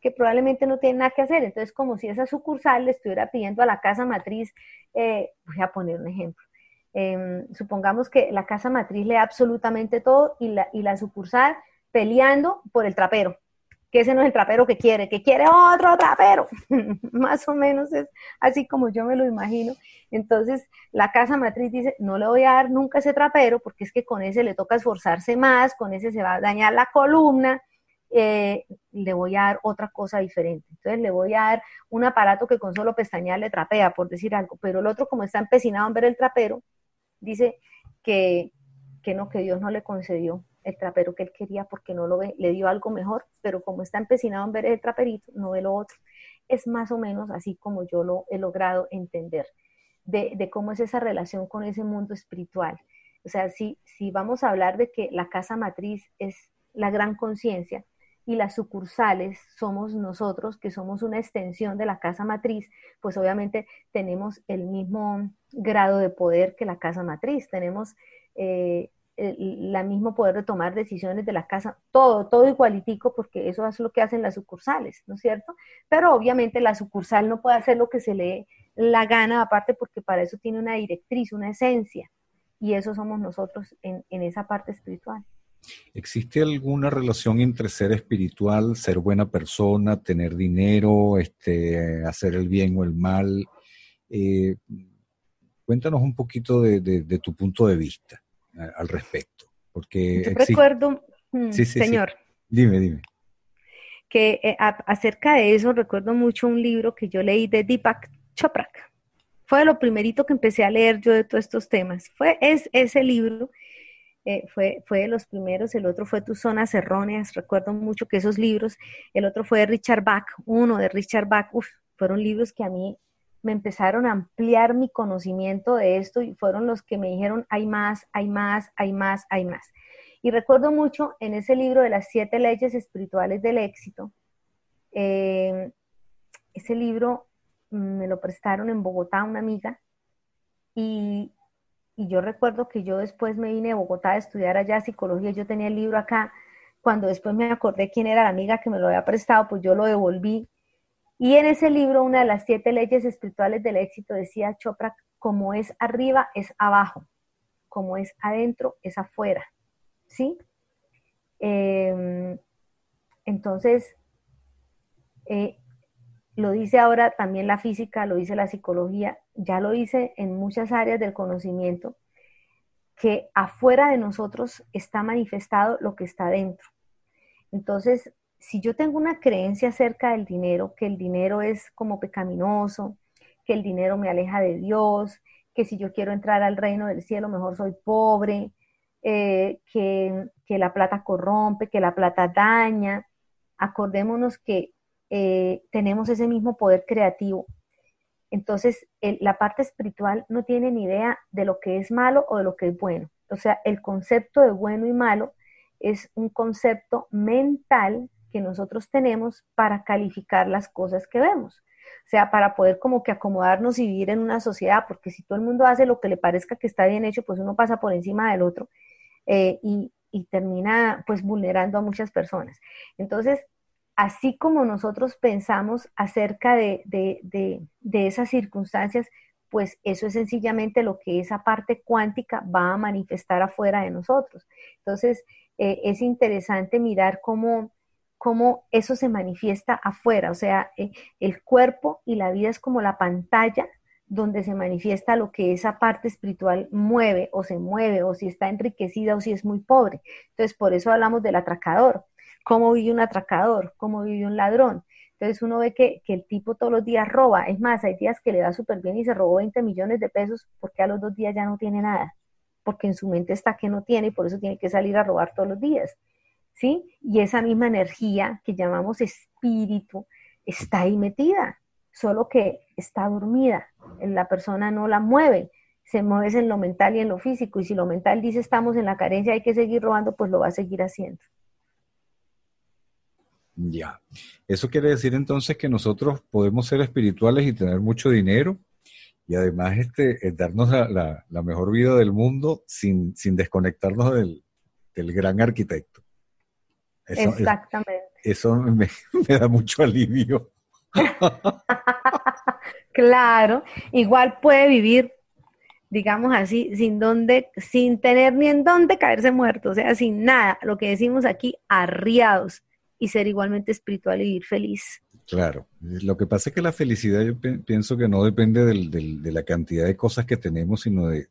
que probablemente no tienen nada que hacer. Entonces, como si esa sucursal le estuviera pidiendo a la casa matriz, eh, voy a poner un ejemplo. Em, supongamos que la casa matriz le da absolutamente todo y la, y la sucursal peleando por el trapero que ese no es el trapero que quiere, que quiere otro trapero. *laughs* Más o menos es así como yo me lo imagino. Entonces, la casa matriz dice, no le voy a dar nunca ese trapero porque es que con ese le toca esforzarse más, con ese se va a dañar la columna, eh, le voy a dar otra cosa diferente. Entonces, le voy a dar un aparato que con solo pestañear le trapea, por decir algo, pero el otro, como está empecinado en ver el trapero, dice que, que no, que Dios no le concedió el trapero que él quería porque no lo ve, le dio algo mejor, pero como está empecinado en ver el traperito, no ve lo otro. Es más o menos así como yo lo he logrado entender de, cómo es esa relación con ese mundo espiritual. O sea, si, si vamos a hablar de que la casa matriz es la gran conciencia y las sucursales somos nosotros, que somos una extensión de la casa matriz, pues obviamente tenemos el mismo grado de poder que la casa matriz. Tenemos eh, el, mismo poder de tomar decisiones de la casa, todo, todo igualitico, porque eso es lo que hacen las sucursales, ¿no es cierto? Pero obviamente la sucursal no puede hacer lo que se le la gana, aparte porque para eso tiene una directriz, una esencia, y eso somos nosotros en, en esa parte espiritual. ¿Existe alguna relación entre ser espiritual, ser buena persona, tener dinero, este, hacer el bien o el mal? Eh, cuéntanos un poquito de tu punto de vista al respecto. Porque Yo recuerdo, mm, señor. Dime, dime. Que eh, acerca de eso recuerdo mucho un libro que yo leí de Deepak Chopra. fue lo primerito que empecé a leer yo de todos estos temas. Fue es, ese libro, eh, fue, fue de los primeros, el otro fue Tus Zonas Erróneas, recuerdo mucho que esos libros, el otro fue de Richard Bach, uno de Richard Bach, uf, fueron libros que a mí me empezaron a ampliar mi conocimiento de esto y fueron los que me dijeron, hay más, hay más, hay más, hay más. Y recuerdo mucho en ese libro de las siete leyes espirituales del éxito, eh, ese libro me lo prestaron en Bogotá una amiga y, yo recuerdo que yo después me vine a Bogotá a estudiar allá psicología, yo tenía el libro acá, cuando después me acordé quién era la amiga que me lo había prestado, pues yo lo devolví. Y en ese libro, una de las siete leyes espirituales del éxito decía Chopra, como es arriba, es abajo, como es adentro, es afuera. ¿Sí? Em, entonces, eh, lo dice ahora también la física, lo dice la psicología, ya lo dice en muchas áreas del conocimiento, que afuera de nosotros está manifestado lo que está dentro. Entonces, si yo tengo una creencia acerca del dinero, que el dinero es como pecaminoso, que el dinero me aleja de Dios, que si yo quiero entrar al reino del cielo, mejor soy pobre, eh, que, que la plata corrompe, que la plata daña, acordémonos que eh, tenemos ese mismo poder creativo. Entonces, la parte espiritual no tiene ni idea de lo que es malo o de lo que es bueno. O sea, el concepto de bueno y malo es un concepto mental que nosotros tenemos para calificar las cosas que vemos. O sea, para poder como que acomodarnos y vivir en una sociedad, porque si todo el mundo hace lo que le parezca que está bien hecho, pues uno pasa por encima del otro eh, y, y termina pues vulnerando a muchas personas. Entonces, así como nosotros pensamos acerca de, esas circunstancias, pues eso es sencillamente lo que esa parte cuántica va a manifestar afuera de nosotros. Entonces, eh, es interesante mirar cómo, cómo, eso se manifiesta afuera, o sea, eh, el cuerpo y la vida es como la pantalla donde se manifiesta lo que esa parte espiritual mueve o se mueve o si está enriquecida o si es muy pobre. Entonces, por eso hablamos del atracador cómo vive un atracador, cómo vive un ladrón. Entonces uno ve que, el tipo todos los días roba. Es más, hay días que le da súper bien y se robó 20 millones de pesos porque a los dos días ya no tiene nada, porque en su mente está que no tiene y por eso tiene que salir a robar todos los días. ¿Sí? Y esa misma energía que llamamos espíritu está ahí metida, solo que está dormida. La persona no la mueve, se mueve en lo mental y en lo físico. Y si lo mental dice estamos en la carencia, hay que seguir robando, pues lo va a seguir haciendo. Ya. Eso quiere decir entonces que nosotros podemos ser espirituales y tener mucho dinero y además este, eh, darnos la, mejor vida del mundo sin, desconectarnos del, gran arquitecto. Exactamente. Eso, *laughs* me, da mucho alivio. *laughs* claro, igual puede vivir, digamos así, sin donde, sin tener ni en dónde caerse muerto, o sea, sin nada, lo que decimos aquí, arriados y ser igualmente espiritual y vivir feliz. Claro, lo que pasa es que la felicidad yo pienso que no depende de la cantidad de cosas que tenemos, sino de,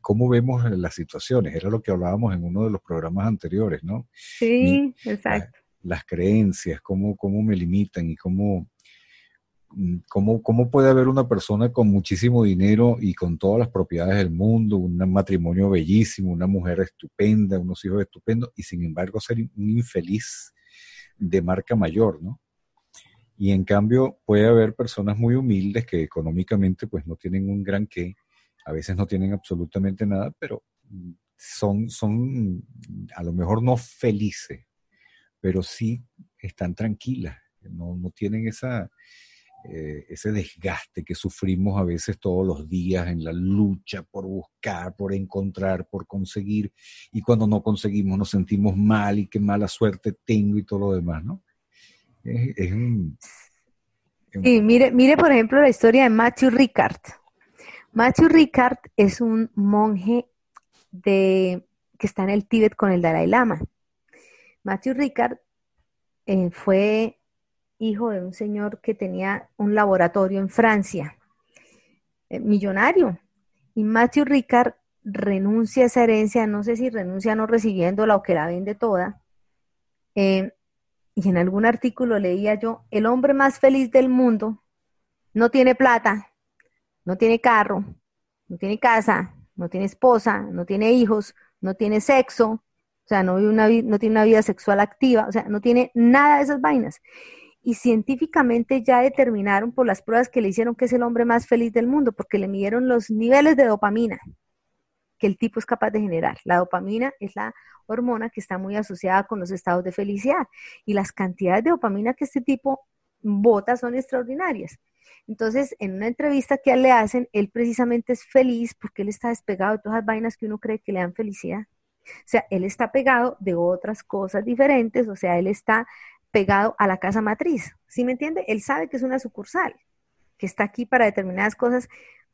cómo vemos las situaciones. Era lo que hablábamos en uno de los programas anteriores, ¿no? Sí, exacto. las creencias, cómo, cómo me limitan y cómo, mm, cómo, cómo puede haber una persona con muchísimo dinero y con todas las propiedades del mundo, un matrimonio bellísimo, una mujer estupenda, unos hijos estupendos, y sin embargo ser un infeliz de marca mayor, ¿no? Y en cambio puede haber personas muy humildes que económicamente pues no tienen un gran qué, a veces no tienen absolutamente nada, pero son, son a lo mejor no felices, pero sí están tranquilas, no, no tienen esa, eh, ese desgaste que sufrimos a veces todos los días en la lucha por buscar, por encontrar, por conseguir, y cuando no conseguimos nos sentimos mal y qué mala suerte tengo y todo lo demás, ¿no? Sí, mire, mire por ejemplo la historia de Matthew Ricard. Matthew Ricard es un monje de, que está en el Tíbet con el Dalai Lama. Matthew Ricard eh, fue hijo de un señor que tenía un laboratorio en Francia, eh, millonario. Y Matthew Ricard renuncia a esa herencia, no sé si renuncia no recibiéndola o que la vende toda. Eh, y en algún artículo leía yo, el hombre más feliz del mundo no tiene plata, no tiene carro, no tiene casa, no tiene esposa, no tiene hijos, no tiene sexo, o sea, no, una, no tiene una vida sexual activa, o sea, no tiene nada de esas vainas. Y científicamente ya determinaron por las pruebas que le hicieron que es el hombre más feliz del mundo, porque le midieron los niveles de dopamina que el tipo es capaz de generar. La dopamina es la hormona que está muy asociada con los estados de felicidad y las cantidades de dopamina que este tipo bota son extraordinarias. Entonces, en una entrevista que le hacen, él precisamente es feliz porque él está despegado de todas las vainas que uno cree que le dan felicidad. O sea, él está pegado de otras cosas diferentes, o sea, él está pegado a la casa matriz. ¿Sí me entiende? Él sabe que es una sucursal, que está aquí para determinadas cosas,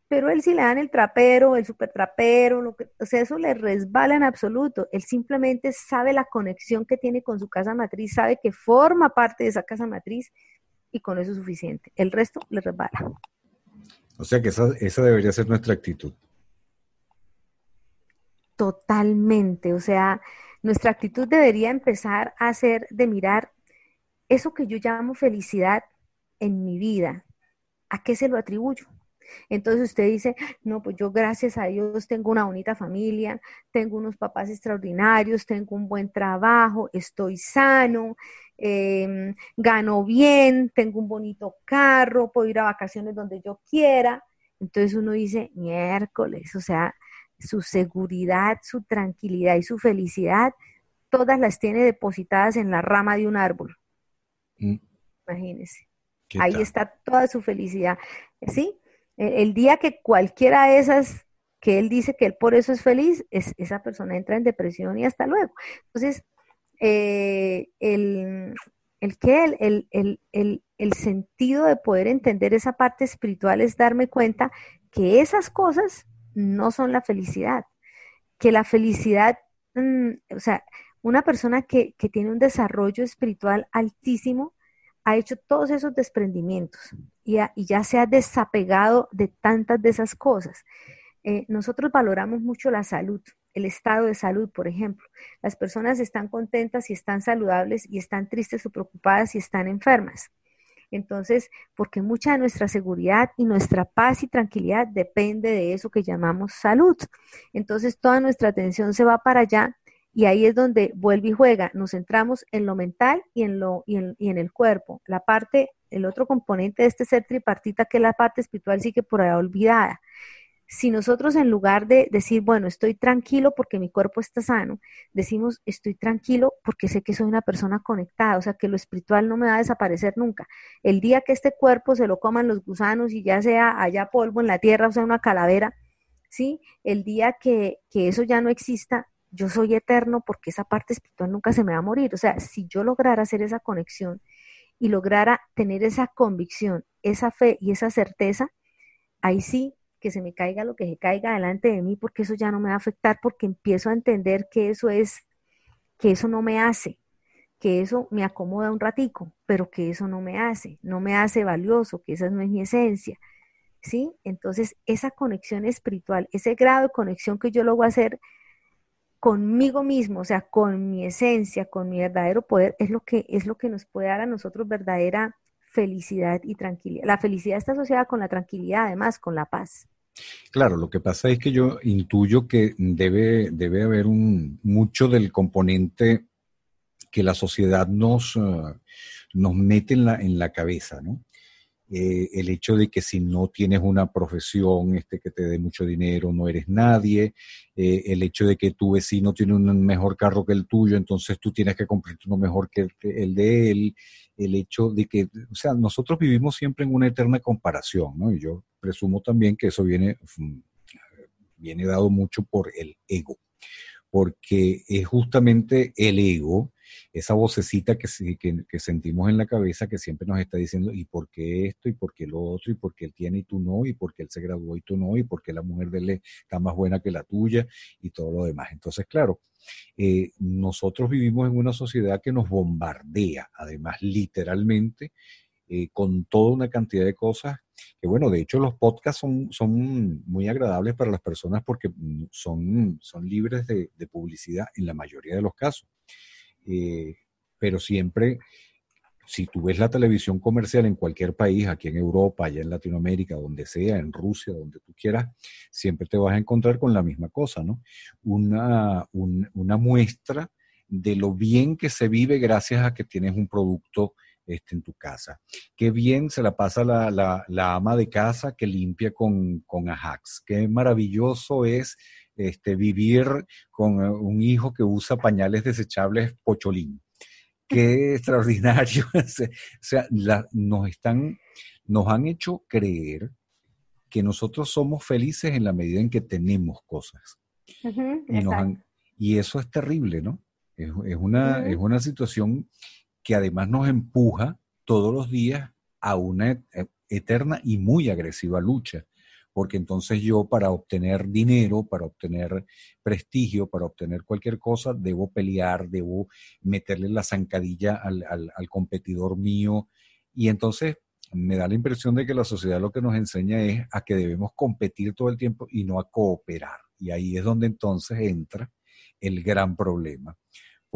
pero él si le dan el trapero, el super trapero, o sea, eso le resbala en absoluto. Él simplemente sabe la conexión que tiene con su casa matriz, sabe que forma parte de esa casa matriz y con eso es suficiente. El resto le resbala. O sea que esa, esa debería ser nuestra actitud. Totalmente, o sea, nuestra actitud debería empezar a ser de mirar eso que yo llamo felicidad en mi vida, ¿a qué se lo atribuyo? Entonces usted dice, no, pues yo gracias a Dios tengo una bonita familia, tengo unos papás extraordinarios, tengo un buen trabajo, estoy sano, em, gano bien, tengo un bonito carro, puedo ir a vacaciones donde yo quiera. Entonces uno dice, miércoles, o sea, su seguridad, su tranquilidad y su felicidad, todas las tiene depositadas en la rama de un árbol. Mm. Imagínese. Ahí está toda su felicidad. ¿Sí? El día que cualquiera de esas que él dice que él por eso es feliz, es, esa persona entra en depresión y hasta luego. Entonces, eh, el, el que el, el, el, sentido de poder entender esa parte espiritual es darme cuenta que esas cosas no son la felicidad, que la felicidad, mm, o sea, una persona que, que tiene un desarrollo espiritual altísimo, ha hecho todos esos desprendimientos y, ya se ha desapegado de tantas de esas cosas. Eh, nosotros valoramos mucho la salud, el estado de salud, por ejemplo. Las personas están contentas y están saludables y están tristes o preocupadas y están enfermas. Entonces, porque mucha de nuestra seguridad y nuestra paz y tranquilidad depende de eso que llamamos salud. Entonces, toda nuestra atención se va para allá y ahí es donde vuelve y juega. Nos centramos en lo mental y en, lo, y en, el cuerpo. La parte, el otro componente de este ser tripartita, que es la parte espiritual, sigue por ahí olvidada. Si nosotros en lugar de decir, bueno, estoy tranquilo porque mi cuerpo está sano, decimos, estoy tranquilo porque sé que soy una persona conectada, o sea, que lo espiritual no me va a desaparecer nunca. El día que este cuerpo se lo coman los gusanos y ya sea allá polvo en la tierra, o sea, una calavera, ¿sí? El día que, que eso ya no exista, yo soy eterno porque esa parte espiritual nunca se me va a morir. O sea, si yo lograra hacer esa conexión y lograra tener esa convicción, esa fe y esa certeza, ahí sí que se me caiga lo que se caiga delante de mí, porque eso ya no me va a afectar, porque empiezo a entender que eso es, que eso no me hace, que eso me acomoda un ratico, pero que eso no me hace, no me hace valioso, que esa no es mi esencia. ¿Sí? Entonces, esa conexión espiritual, ese grado de conexión que yo logro hacer conmigo mismo, o sea, con mi esencia, con mi verdadero poder, es lo que, es lo que nos puede dar a nosotros verdadera felicidad y tranquilidad. La felicidad está asociada con la tranquilidad, además, con la paz. Claro, lo que pasa es que yo intuyo que debe, debe haber un, mucho del componente que la sociedad nos, uh, nos mete en la, en la cabeza, ¿no? Eh, el hecho de que si no tienes una profesión este, que te dé mucho dinero, no eres nadie, eh, el hecho de que tu vecino tiene un mejor carro que el tuyo, entonces tú tienes que comprarte uno mejor que el, de él, el hecho de que, o sea, nosotros vivimos siempre en una eterna comparación, ¿no? Y yo presumo también que eso viene, mm, viene dado mucho por el ego, porque es justamente el ego esa vocecita que, que, sentimos en la cabeza que siempre nos está diciendo, ¿y por qué esto? ¿Y por qué lo otro? ¿Y por qué él tiene y tú no? ¿Y por qué él se graduó y tú no? ¿Y por qué la mujer de él está más buena que la tuya? Y todo lo demás. Entonces, claro, eh, nosotros vivimos en una sociedad que nos bombardea, además literalmente, eh, con toda una cantidad de cosas que bueno, de hecho los podcasts son, muy agradables para las personas porque son, libres de publicidad en la mayoría de los casos. Eh, pero siempre si tú ves la televisión comercial en cualquier país, aquí en Europa, allá en Latinoamérica, donde sea, en Rusia, donde tú quieras, siempre te vas a encontrar con la misma cosa, ¿no? Una, una muestra de lo bien que se vive gracias a que tienes un producto este, en tu casa. Qué bien se la pasa la, ama de casa que limpia con, con Ajax. Qué maravilloso es este, vivir con eh, un hijo que usa pañales desechables pocholín. Qué *laughs* extraordinario. *laughs* o sea, nos están, nos han hecho creer que nosotros somos felices en la medida en que tenemos cosas. y, eso es terrible, ¿no? Es, una, es una situación que además nos empuja todos los días a una e, eterna y muy agresiva lucha, porque entonces yo para obtener dinero, para obtener prestigio, para obtener cualquier cosa, debo pelear, debo meterle la zancadilla al, al competidor mío, y entonces me da la impresión de que la sociedad lo que nos enseña es a que debemos competir todo el tiempo y no a cooperar. Y ahí es donde entonces entra el gran problema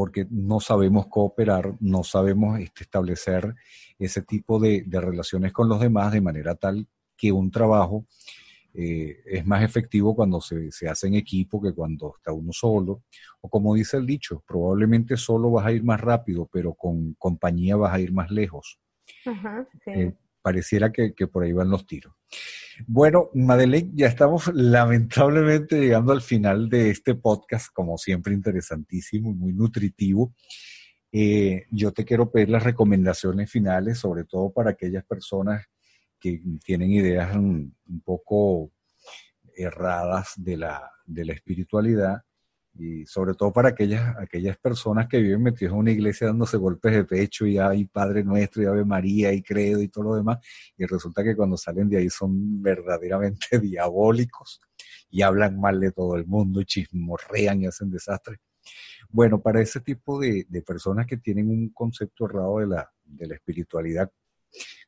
porque no sabemos cooperar, no sabemos este, establecer ese tipo de, relaciones con los demás de manera tal que un trabajo eh, es más efectivo cuando se, hace en equipo que cuando está uno solo. O como dice el dicho, probablemente solo vas a ir más rápido, pero con compañía vas a ir más lejos. Eh, pareciera que, que, por ahí van los tiros. Bueno, Madeleine, ya estamos lamentablemente llegando al final de este podcast, como siempre interesantísimo y muy nutritivo. Eh, yo te quiero pedir las recomendaciones finales, sobre todo para aquellas personas que tienen ideas un, poco erradas de la, de la espiritualidad y sobre todo para aquellas, aquellas personas que viven metidos en una iglesia dándose golpes de pecho y hay Padre Nuestro y Ave María y Credo y todo lo demás, y resulta que cuando salen de ahí son verdaderamente *laughs* diabólicos y hablan mal de todo el mundo y chismorrean y hacen desastres. Bueno, para ese tipo de, de personas que tienen un concepto errado de la, de la espiritualidad,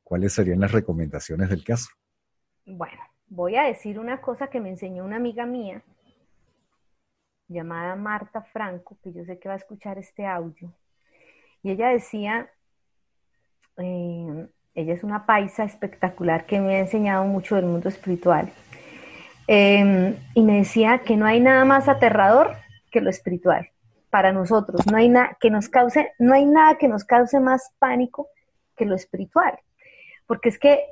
¿cuáles serían las recomendaciones del caso? Bueno, voy a decir una cosa que me enseñó una amiga mía llamada Marta Franco, que yo sé que va a escuchar este audio. Y ella decía, eh, ella es una paisa espectacular que me ha enseñado mucho del mundo espiritual. Em, y me decía que no hay nada más aterrador que lo espiritual para nosotros. No hay nada que nos cause, no hay nada que nos cause más pánico que lo espiritual. Porque es que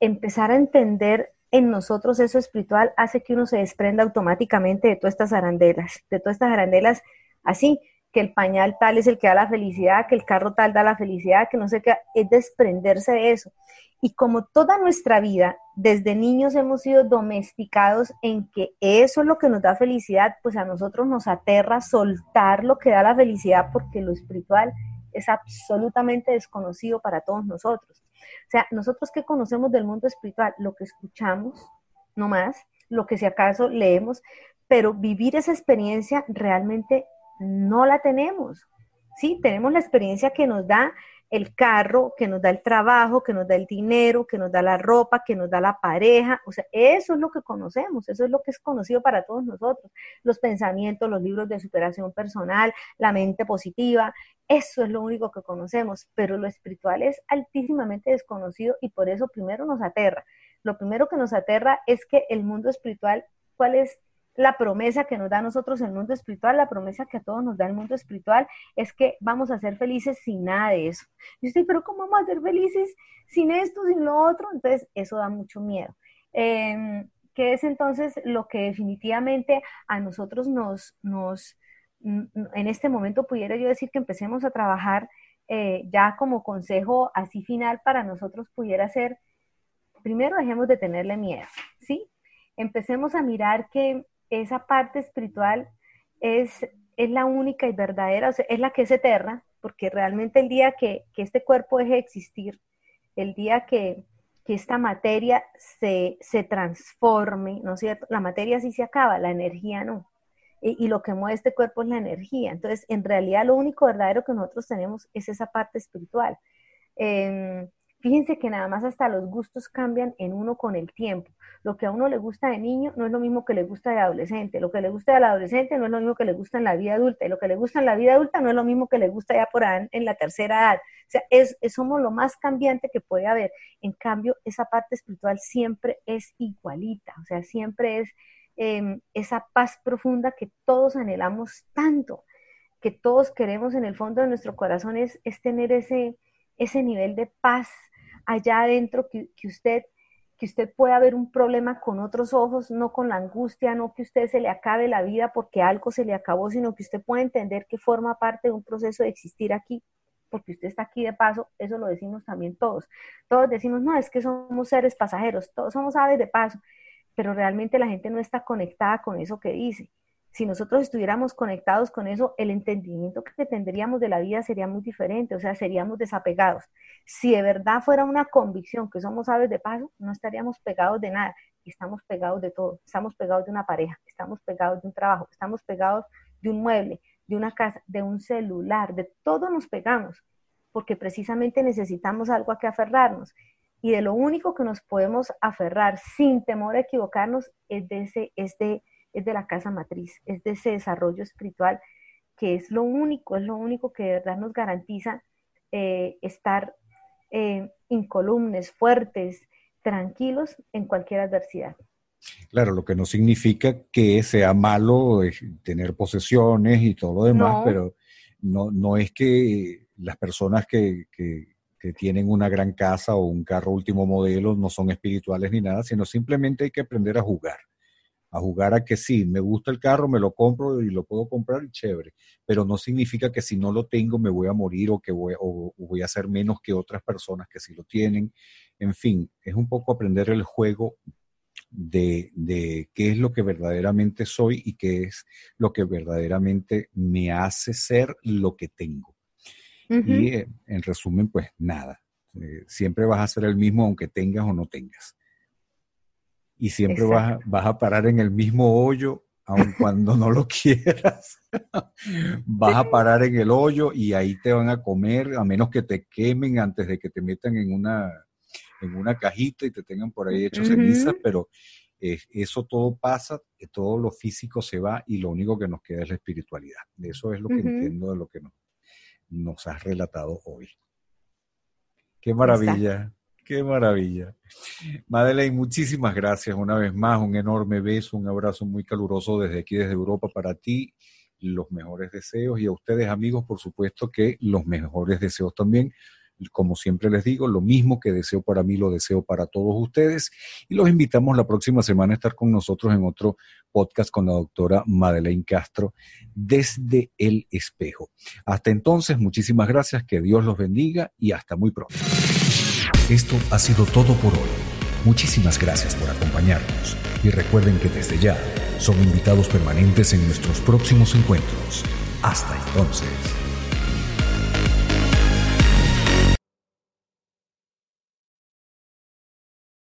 empezar a entender en nosotros eso espiritual hace que uno se desprenda automáticamente de todas estas arandelas, de todas estas arandelas así, que el pañal tal es el que da la felicidad, que el carro tal da la felicidad, que no sé qué, es desprenderse de eso. Y como toda nuestra vida, desde niños hemos sido domesticados en que eso es lo que nos da felicidad, pues a nosotros nos aterra soltar lo que da la felicidad porque lo espiritual es absolutamente desconocido para todos nosotros. O sea, nosotros que conocemos del mundo espiritual, lo que escuchamos, no más, lo que si acaso leemos, pero vivir esa experiencia realmente no la tenemos. Sí, tenemos la experiencia que nos da el carro, que nos da el trabajo, que nos da el dinero, que nos da la ropa, que nos da la pareja. O sea, eso es lo que conocemos, eso es lo que es conocido para todos nosotros. Los pensamientos, los libros de superación personal, la mente positiva, eso es lo único que conocemos, pero lo espiritual es altísimamente desconocido y por eso primero nos aterra. Lo primero que nos aterra es que el mundo espiritual, ¿cuál es la promesa que nos da a nosotros el mundo espiritual, la promesa que a todos nos da el mundo espiritual es que vamos a ser felices sin nada de eso. Yo estoy, pero ¿cómo vamos a ser felices sin esto, sin lo otro? Entonces, eso da mucho miedo. Eh, ¿Qué es entonces lo que definitivamente a nosotros nos, nos, en este momento pudiera yo decir que empecemos a trabajar eh, ya como consejo así final para nosotros pudiera ser, primero dejemos de tenerle miedo, ¿sí? Empecemos a mirar que esa parte espiritual es, es la única y verdadera, es la que es eterna, porque realmente el día que, este cuerpo deje de existir, el día que, esta materia se, transforme, ¿no es cierto? La materia sí se acaba, la energía no. Y, lo que mueve este cuerpo es la energía. Entonces, en realidad lo único verdadero que nosotros tenemos es esa parte espiritual. Em, Fíjense que nada más hasta los gustos cambian en uno con el tiempo. Lo que a uno le gusta de niño no es lo mismo que le gusta de adolescente. Lo que le gusta de adolescente no es lo mismo que le gusta en la vida adulta. Y lo que le gusta en la vida adulta no es lo mismo que le gusta ya por ahí en la tercera edad. O sea, es, somos lo más cambiante que puede haber. En cambio, esa parte espiritual siempre es igualita. O sea, siempre es em, esa paz profunda que todos anhelamos tanto, que todos queremos en el fondo de nuestro corazón, es, es tener ese, ese nivel de paz allá adentro que, usted que usted pueda ver un problema con otros ojos, no con la angustia, no que usted se le acabe la vida porque algo se le acabó, sino que usted pueda entender que forma parte de un proceso de existir aquí, porque usted está aquí de paso, eso lo decimos también todos. Todos decimos, no, es que somos seres pasajeros, todos somos aves de paso, pero realmente la gente no está conectada con eso que dice si nosotros estuviéramos conectados con eso, el entendimiento que tendríamos de la vida sería muy diferente, o sea, seríamos desapegados. Si de verdad fuera una convicción que somos aves de paso, no estaríamos pegados de nada, estamos pegados de todo, estamos pegados de una pareja, estamos pegados de un trabajo, estamos pegados de un mueble, de una casa, de un celular, de todo nos pegamos, porque precisamente necesitamos algo a que aferrarnos. Y de lo único que nos podemos aferrar sin temor a equivocarnos es de ese, es es de la casa matriz, es de ese desarrollo espiritual que es lo único, es lo único que de verdad nos garantiza eh, estar eh, incolumnes, fuertes, tranquilos en cualquier adversidad. Claro, lo que no significa que sea malo tener posesiones y todo lo demás, pero no, no es que las personas que, que, tienen una gran casa o un carro último modelo no son espirituales ni nada, sino simplemente hay que aprender a jugar a jugar a que sí, me gusta el carro, me lo compro y lo puedo comprar y chévere, pero no significa que si no lo tengo me voy a morir o que voy, o, voy a ser menos que otras personas que sí lo tienen. En fin, es un poco aprender el juego de, de, qué es lo que verdaderamente soy y qué es lo que verdaderamente me hace ser lo que tengo. Y eh, en resumen, pues nada, eh, siempre vas a ser el mismo aunque tengas o no tengas y siempre vas, vas, a parar en el mismo hoyo, aun cuando no lo *laughs* quieras. vas a parar en el hoyo y ahí te van a comer, a menos que te quemen antes de que te metan en una, en una cajita y te tengan por ahí hecho cenizas, pero eh, eso todo pasa, que todo lo físico se va y lo único que nos queda es la espiritualidad. Eso es lo que entiendo de lo que nos, nos has relatado hoy. Qué maravilla. Qué maravilla. Madeleine, muchísimas gracias una vez más. Un enorme beso, un abrazo muy caluroso desde aquí, desde Europa para ti. Los mejores deseos y a ustedes amigos, por supuesto que los mejores deseos también. Como siempre les digo, lo mismo que deseo para mí, lo deseo para todos ustedes. Y los invitamos la próxima semana a estar con nosotros en otro podcast con la doctora Madeleine Castro desde el espejo. Hasta entonces, muchísimas gracias, que Dios los bendiga y hasta muy pronto. Esto ha sido todo por hoy. Muchísimas gracias por acompañarnos y recuerden que desde ya son invitados permanentes en nuestros próximos encuentros. Hasta entonces.